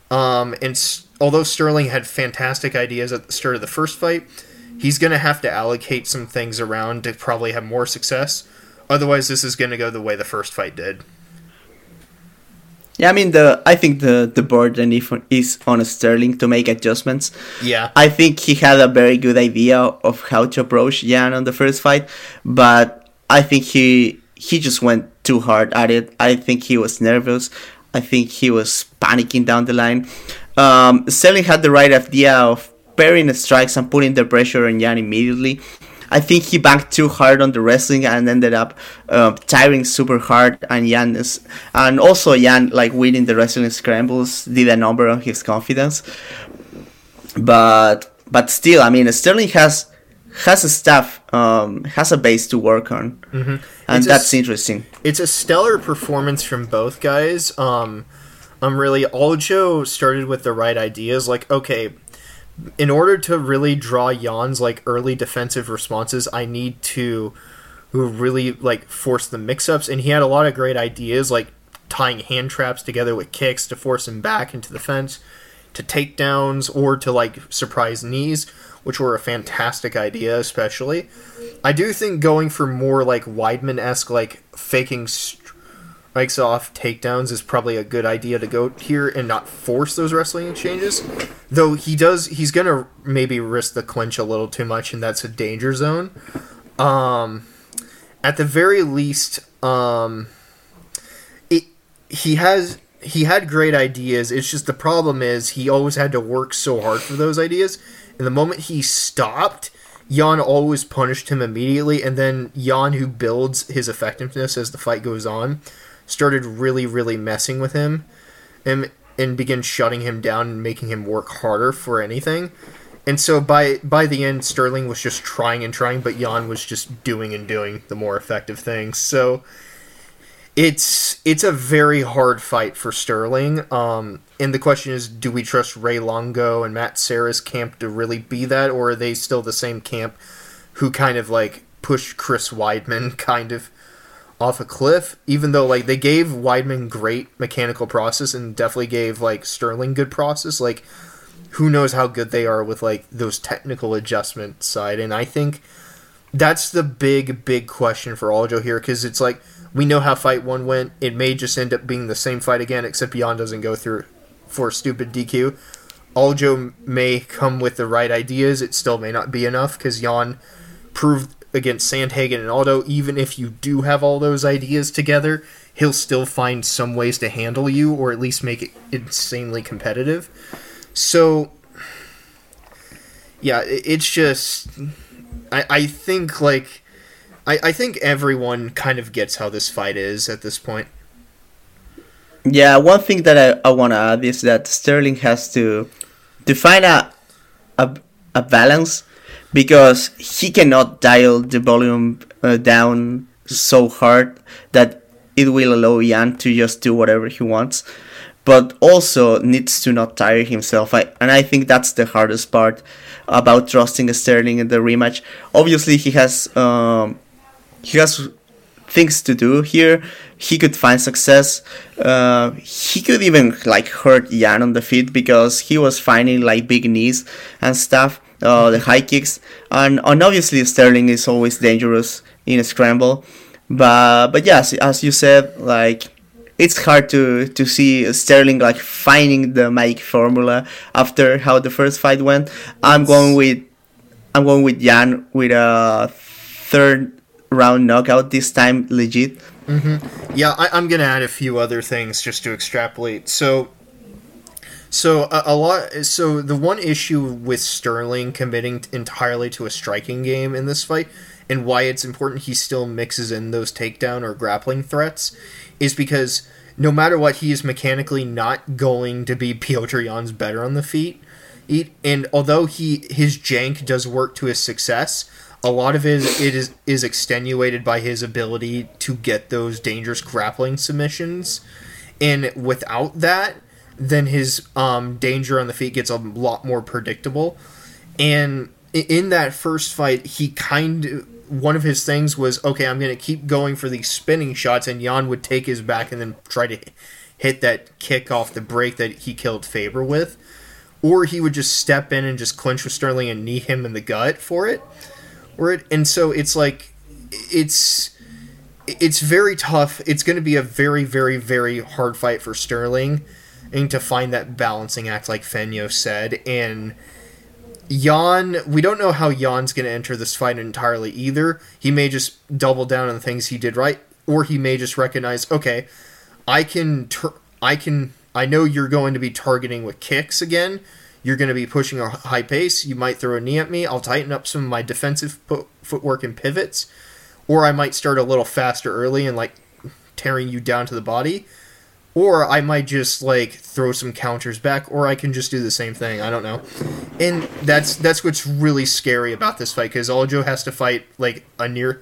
Um, and s- although Sterling had fantastic ideas at the start of the first fight, he's going to have to allocate some things around to probably have more success. Otherwise, this is going to go the way the first fight did. yeah, I mean the I think the the burden is on Sterling to make adjustments. Yeah. I think he had a very good idea of how to approach Yan on the first fight, but I think he he just went too hard at it. I think he was nervous. I think he was panicking down the line. Um, Sterling had the right idea of pairing the strikes and putting the pressure on Yan immediately. I think he banked too hard on the wrestling and ended up uh, tiring super hard. And Yan is, and also Yan like winning the wrestling scrambles did a number on his confidence but but still, I mean, Sterling has has a staff, um, has a base to work on, mm-hmm. and It's that's s- interesting. it's a stellar performance from both guys. Um, I'm really Aljo started with the right ideas. Like, okay, in order to really draw Yan's like early defensive responses, I need to really like force the mix-ups, and he had a lot of great ideas, like tying hand traps together with kicks to force him back into the fence, to takedowns, or to like surprise knees, which were a fantastic idea, especially. I do think going for more like Weidman esque, like faking strikes off takedowns is probably a good idea to go here and not force those wrestling exchanges. Though he does, he's gonna maybe risk the clinch a little too much, and that's a danger zone. Um, at the very least, um, it he has he had great ideas. It's just the problem is he always had to work so hard for those ideas. And the moment he stopped, Yan always punished him immediately, and then Yan, who builds his effectiveness as the fight goes on, started really, really messing with him, and and began shutting him down and making him work harder for anything. And so by by the end, Sterling was just trying and trying, but Yan was just doing and doing the more effective things. So it's it's a very hard fight for Sterling. Um, and the question is, do we trust Ray Longo and Matt Serra's camp to really be that, or are they still the same camp who kind of like pushed Chris Weidman kind of off a cliff? Even though like they gave Weidman great mechanical process and definitely gave like Sterling good process, like who knows how good they are with like those technical adjustment side. And I think that's the big big question for Aljo here because it's like we know how fight one went. It may just end up being the same fight again, except Yan doesn't go through for stupid DQ. Aljo may come with the right ideas, it still may not be enough because Yan proved against Sandhagen and Aldo, even if you do have all those ideas together, he'll still find some ways to handle you or at least make it insanely competitive. So, yeah, it's just. I, I think, like. I, I think everyone kind of gets how this fight is at this point. Yeah, one thing that I, I want to add is that Sterling has to to find a, a, a balance because he cannot dial the volume uh, down so hard that it will allow Yan to just do whatever he wants, but also needs to not tire himself. I, and I think that's the hardest part about trusting Sterling in the rematch. Obviously, he has um, he has things to do here. He could find success. Uh, he could even like hurt Yan on the feet because he was finding like big knees and stuff. Uh, the high kicks and, and obviously Sterling is always dangerous in a scramble, but but yes, as you said, like it's hard to to see Sterling like finding the magic formula after how the first fight went. I'm going with I'm going with Yan with a third round knockout this time, legit. Mm-hmm. Yeah, I, am gonna add a few other things just to extrapolate. So, so a, a, lot. So the one issue with Sterling committing entirely to a striking game in this fight, and why it's important he still mixes in those takedown or grappling threats, is because no matter what, he is mechanically not going to be Petr Yan's better on the feet. And although he his jank does work to his success, a lot of his it is is extenuated by his ability to get those dangerous grappling submissions, and without that, then his um, danger on the feet gets a lot more predictable. And in that first fight, he kind of one of his things was okay. I'm going to keep going for these spinning shots, and Yan would take his back and then try to hit that kick off the break that he killed Faber with, or he would just step in and just clinch with Sterling and knee him in the gut for it word and so it's like it's it's very tough it's going to be a very very very hard fight for sterling and to find that balancing act like Feño said and Yan, we don't know how Yan's going to enter this fight entirely either. He may just double down on the things he did right, or he may just recognize, okay, I can, I can, I know you're going to be targeting with kicks again, you're going to be pushing a high pace. You might throw a knee at me. I'll tighten up some of my defensive footwork and pivots. Or I might start a little faster early and like tearing you down to the body. Or I might just like throw some counters back, or I can just do the same thing. I don't know. And that's that's what's really scary about this fight because Aljo has to fight like a near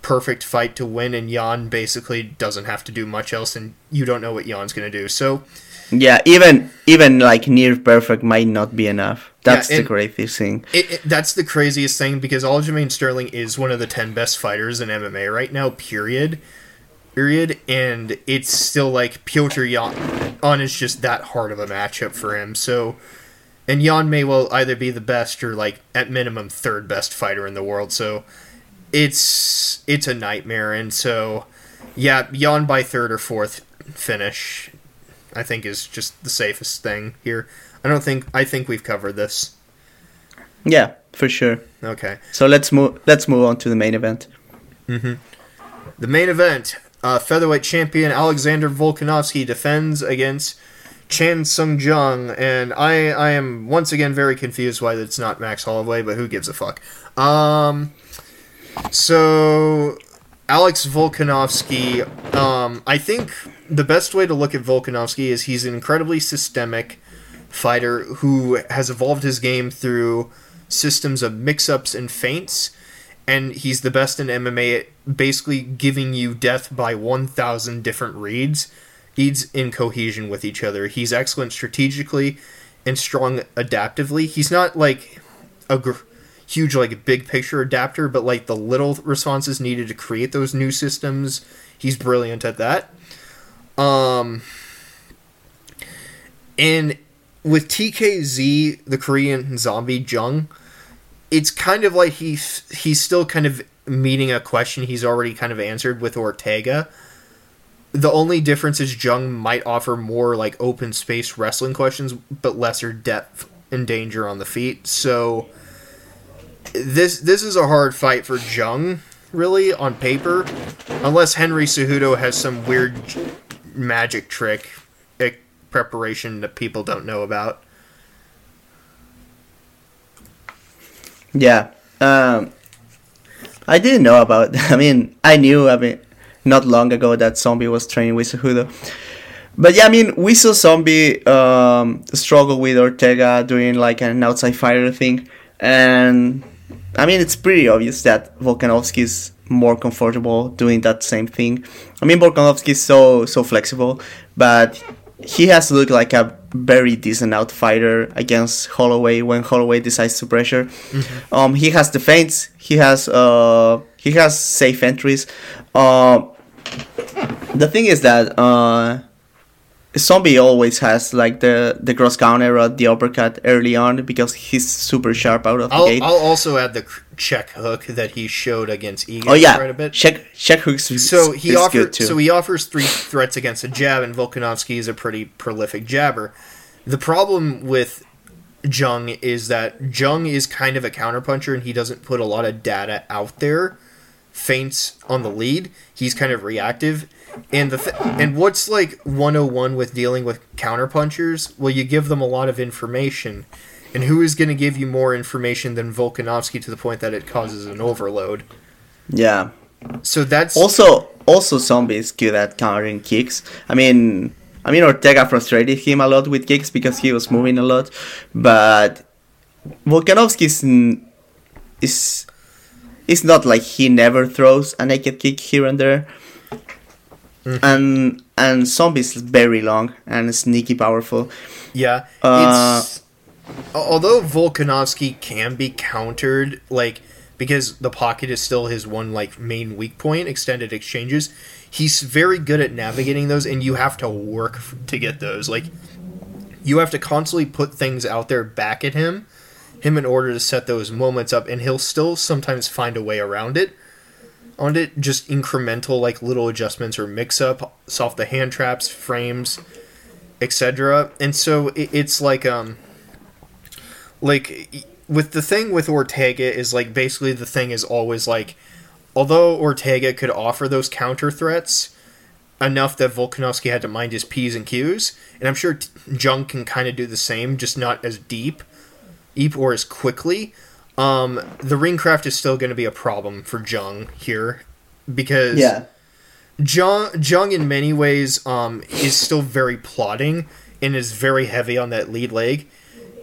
perfect fight to win, and Yan basically doesn't have to do much else, and you don't know what Yan's going to do. So yeah, even even like near perfect might not be enough. That's yeah, the craziest thing. It, it, that's the craziest thing because Aljamain Sterling is one of the ten best fighters in MMA right now. Period. Period. And it's still like Petr Yan is just that hard of a matchup for him. So, and Yan may well either be the best or like at minimum third best fighter in the world. So, it's it's a nightmare. And so, yeah, Yan by third or fourth finish I think is just the safest thing here. I don't think I think we've covered this. Yeah, for sure. Okay. So let's move let's move on to the main event. Mm-hmm. The main event, uh, featherweight champion Alexander Volkanovski defends against Chan Sung Jung, and I I am once again very confused why it's not Max Holloway, but who gives a fuck? Um, so Alex Volkanovski, um, I think the best way to look at Volkanovski is he's an incredibly systemic fighter who has evolved his game through systems of mix-ups and feints and he's the best in MMA at basically giving you death by 1000 different reads. Each in cohesion with each other. He's excellent strategically and strong adaptively. He's not like a gr- huge like big picture adapter but like the little responses needed to create those new systems he's brilliant at that. Um, and with TKZ, the Korean zombie Jung, it's kind of like he's he's still kind of meeting a question he's already kind of answered with Ortega. the only difference is Jung might offer more like open space wrestling questions, but lesser depth and danger on the feet. So this this is a hard fight for Jung, really on paper, unless Henry Cejudo has some weird magic trick eh, preparation that people don't know about. Yeah. Um, I didn't know about. I mean, I knew. I mean, not long ago that Zombie was training with Cejudo. But yeah, I mean, we saw Zombie um, struggle with Ortega doing like an outside fighter thing, and I mean, it's pretty obvious that Volkanovski is more comfortable doing that same thing. I mean, Volkanovski is so so flexible, but he has looked like a very decent out fighter against Holloway when Holloway decides to pressure. Um, he has the feints. He has uh, he has safe entries. Uh, the thing is that uh, Zombie always has like the the cross counter or the uppercut early on because he's super sharp out of the I'll, gate. I'll also add the check hook that he showed against Ige oh yeah, quite a bit. check check hooks. So he offers good too. so he offers three threats against a jab, and Volkanovski is a pretty prolific jabber. The problem with Jung is that Jung is kind of a counterpuncher, and he doesn't put a lot of data out there. Feints on the lead, he's kind of reactive, and the th- and what's like 101 with dealing with counterpunchers? Well, you give them a lot of information, and who is going to give you more information than Volkanovski to the point that it causes an overload? yeah. So that's Also, also zombies good at countering kicks. I mean, I mean Ortega frustrated him a lot with kicks because he was moving a lot, but Volkanovski is is is not like he never throws a naked kick here and there. And and Zombie is very long and sneaky powerful. Yeah, Uh, it's although Volkanovski can be countered, like because the pocket is still his one like main weak point. Extended exchanges, he's very good at navigating those, and you have to work f- to get those. Like you have to constantly put things out there back at him, him in order to set those moments up, and he'll still sometimes find a way around it. On it, just incremental like little adjustments or mix up, off the hand traps, frames, etc. And so it, it's like um like with the thing with Ortega is like basically the thing is always like although Ortega could offer those counter threats enough that Volkanovski had to mind his P's and Q's, and I'm sure Jung can kind of do the same, just not as deep, deep or as quickly. Um, the ring craft is still going to be a problem for Jung here because Yeah, Jung, Jung in many ways um, is still very plotting and is very heavy on that lead leg.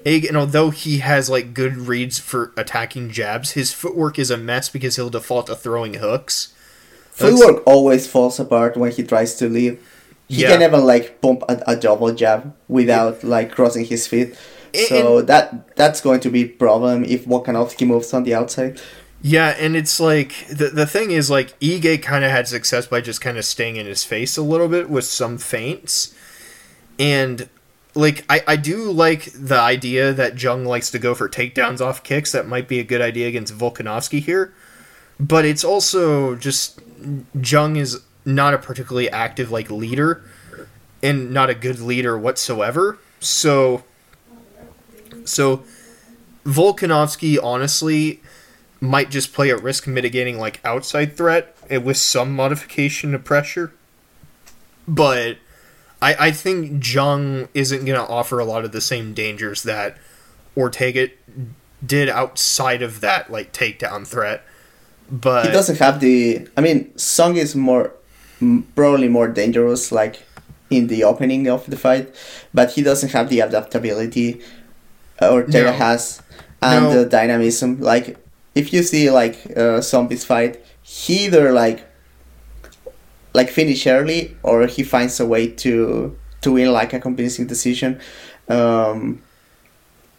And although he has like good reads for attacking jabs, his footwork is a mess because he'll default to throwing hooks. footwork always falls apart when he tries to lead. He Yeah. can never like pump a, a double jab without like crossing his feet. So that that's going to be a problem if Volkanovski moves on the outside. Yeah, and it's like the the thing is like Ige kind of had success by just kind of staying in his face a little bit with some feints, and like I I do like the idea that Jung likes to go for takedowns off kicks. That might be a good idea against Volkanovski here, but it's also just Jung is not a particularly active like leader, and not a good leader whatsoever. So, so Volkanovski honestly might just play a risk mitigating like outside threat with some modification of pressure. But I, I think Jung isn't going to offer a lot of the same dangers that Ortega did outside of that like takedown threat. But He doesn't have the. I mean, Song is more probably more dangerous, like in the opening of the fight, but he doesn't have the adaptability uh, Ortega No. has and No. the dynamism. Like if you see like uh, zombies fight, he either like like finish early or he finds a way to to win like a convincing decision. Um,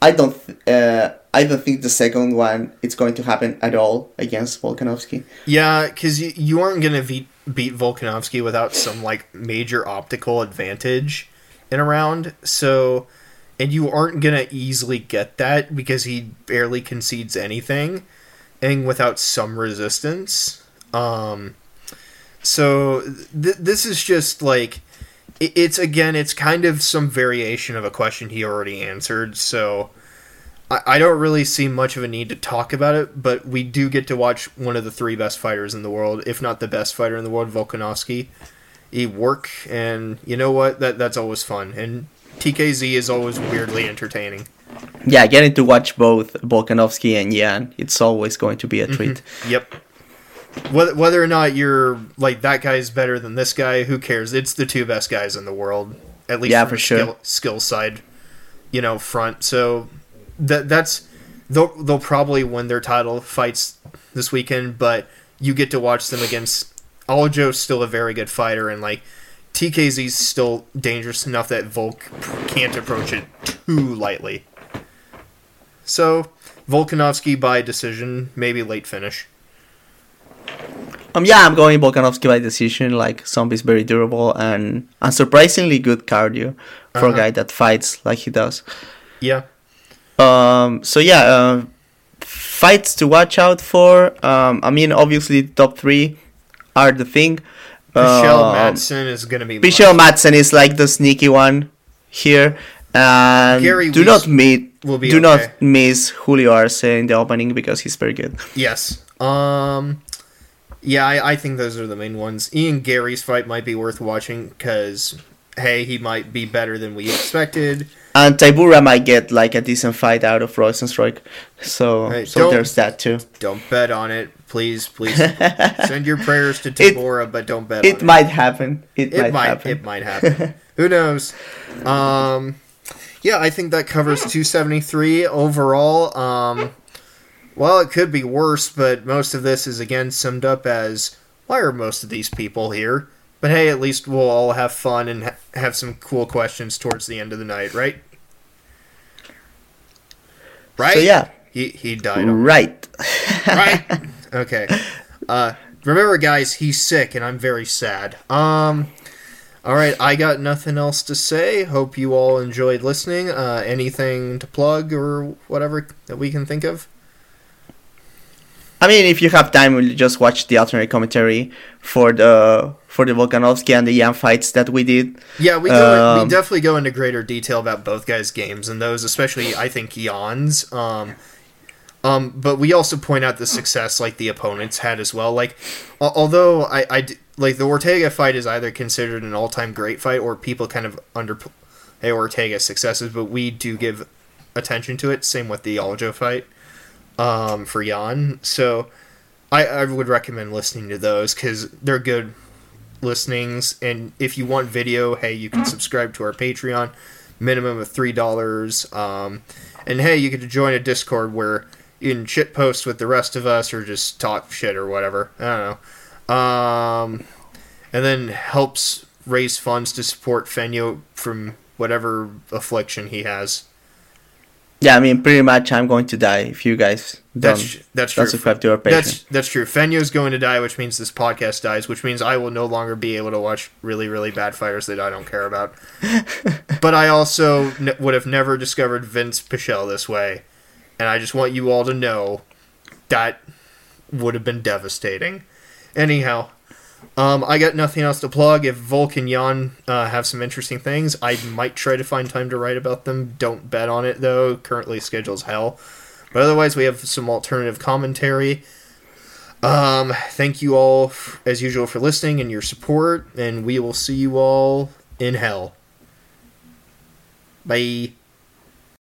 I don't. Th- uh, I don't think the second one it's going to happen at all against Volkanovski. Yeah, because you, you aren't going to beat, beat Volkanovski without some like major optical advantage in a round. So, and you aren't going to easily get that because he barely concedes anything, and without some resistance. Um, So th- this is just like it- it's again, it's kind of some variation of a question he already answered. So I, don't really see much of a need to talk about it. But we do get to watch one of the three best fighters in the world, if not the best fighter in the world, Volkanovski. He work, and you know what? That that's always fun. And TKZ is always weirdly entertaining. Yeah, getting to watch both Volkanovski and Yan, it's always going to be a treat. Mm-hmm. Yep. Whether, whether or not you're like that guy's better than this guy, who cares? It's the two best guys in the world, at least Yeah, for sure. skill, skill side, you know, front. So that that's they'll they'll probably win their title fights this weekend, but you get to watch them against Aljo's still a very good fighter, and like TKZ's still dangerous enough that Volk can't approach it too lightly. So Volkanovski by decision, maybe late finish. Um, yeah, I'm going Volkanovski by decision. Like Zombie's very durable and unsurprisingly good cardio for Uh-huh. a guy that fights like he does. Yeah. Um, so yeah, uh, fights to watch out for. Um, I mean, obviously, top three are the thing. Michelle Um, Madsen is going to be. Michelle Madsen is like the sneaky one here, and Garry do Weiss not meet. will be do okay. not miss Julio Arce in the opening because he's very good. Yes. Um. Yeah, I, I think those are the main ones. Ian Garry's fight might be worth watching because, hey, he might be better than we expected. And Tybura might get like a decent fight out of Rozenstruik, so Hey, so don't- there's that too. Don't bet on it, please. Please send your prayers to Tybura, but don't bet. It might happen. It, It, it might, might. happen. It might happen. Who knows? Um. Yeah, I think that covers 273 overall. Um. Well, it could be worse, but most of this is again summed up as why are most of these people here? But hey, at least we'll all have fun and ha- have some cool questions towards the end of the night, right? Right? So yeah, He he died. right. right? Okay. Uh, remember, guys, he's sick, and I'm very sad. Um. All right, I got nothing else to say. Hope you all enjoyed listening. Uh, anything to plug or whatever that we can think of? I mean, if you have time, we'll just watch the alternate commentary for the for the Volkanovski and the Yan fights that we did. Yeah, we go. we Um, definitely go into greater detail about both guys' games and those, especially I think Yan's. Um, um, but we also point out the success like the opponents had as well. Like, al- although I like the Ortega fight is either considered an all-time great fight or people kind of underplay Ortega's successes, but we do give attention to it. Same with the Aljo fight um, for Yan. So I, I would recommend listening to those because they're good listenings. And if you want video, hey, you can subscribe to our Patreon, minimum of three dollars. Um, and hey, you could join a Discord where can shit post with the rest of us or just talk shit or whatever. I don't know. Um, and then helps raise funds to support Feño from whatever affliction he has. Yeah, I mean, pretty much, I'm going to die if you guys don't, That's that's true. subscribe to our Patreon. That's that's true. Feño's going to die, which means this podcast dies, which means I will no longer be able to watch really really bad fighters that I don't care about. but I also n- would have never discovered Vinc Pichel this way, and I just want you all to know that would have been devastating. Anyhow, um, I got nothing else to plug. If Volk and Yan uh, have some interesting things, I might try to find time to write about them. Don't bet on it though. Currently, schedule's hell. But otherwise, we have some alternative commentary. Um, thank you all, as usual, for listening and your support, and we will see you all in hell. Bye.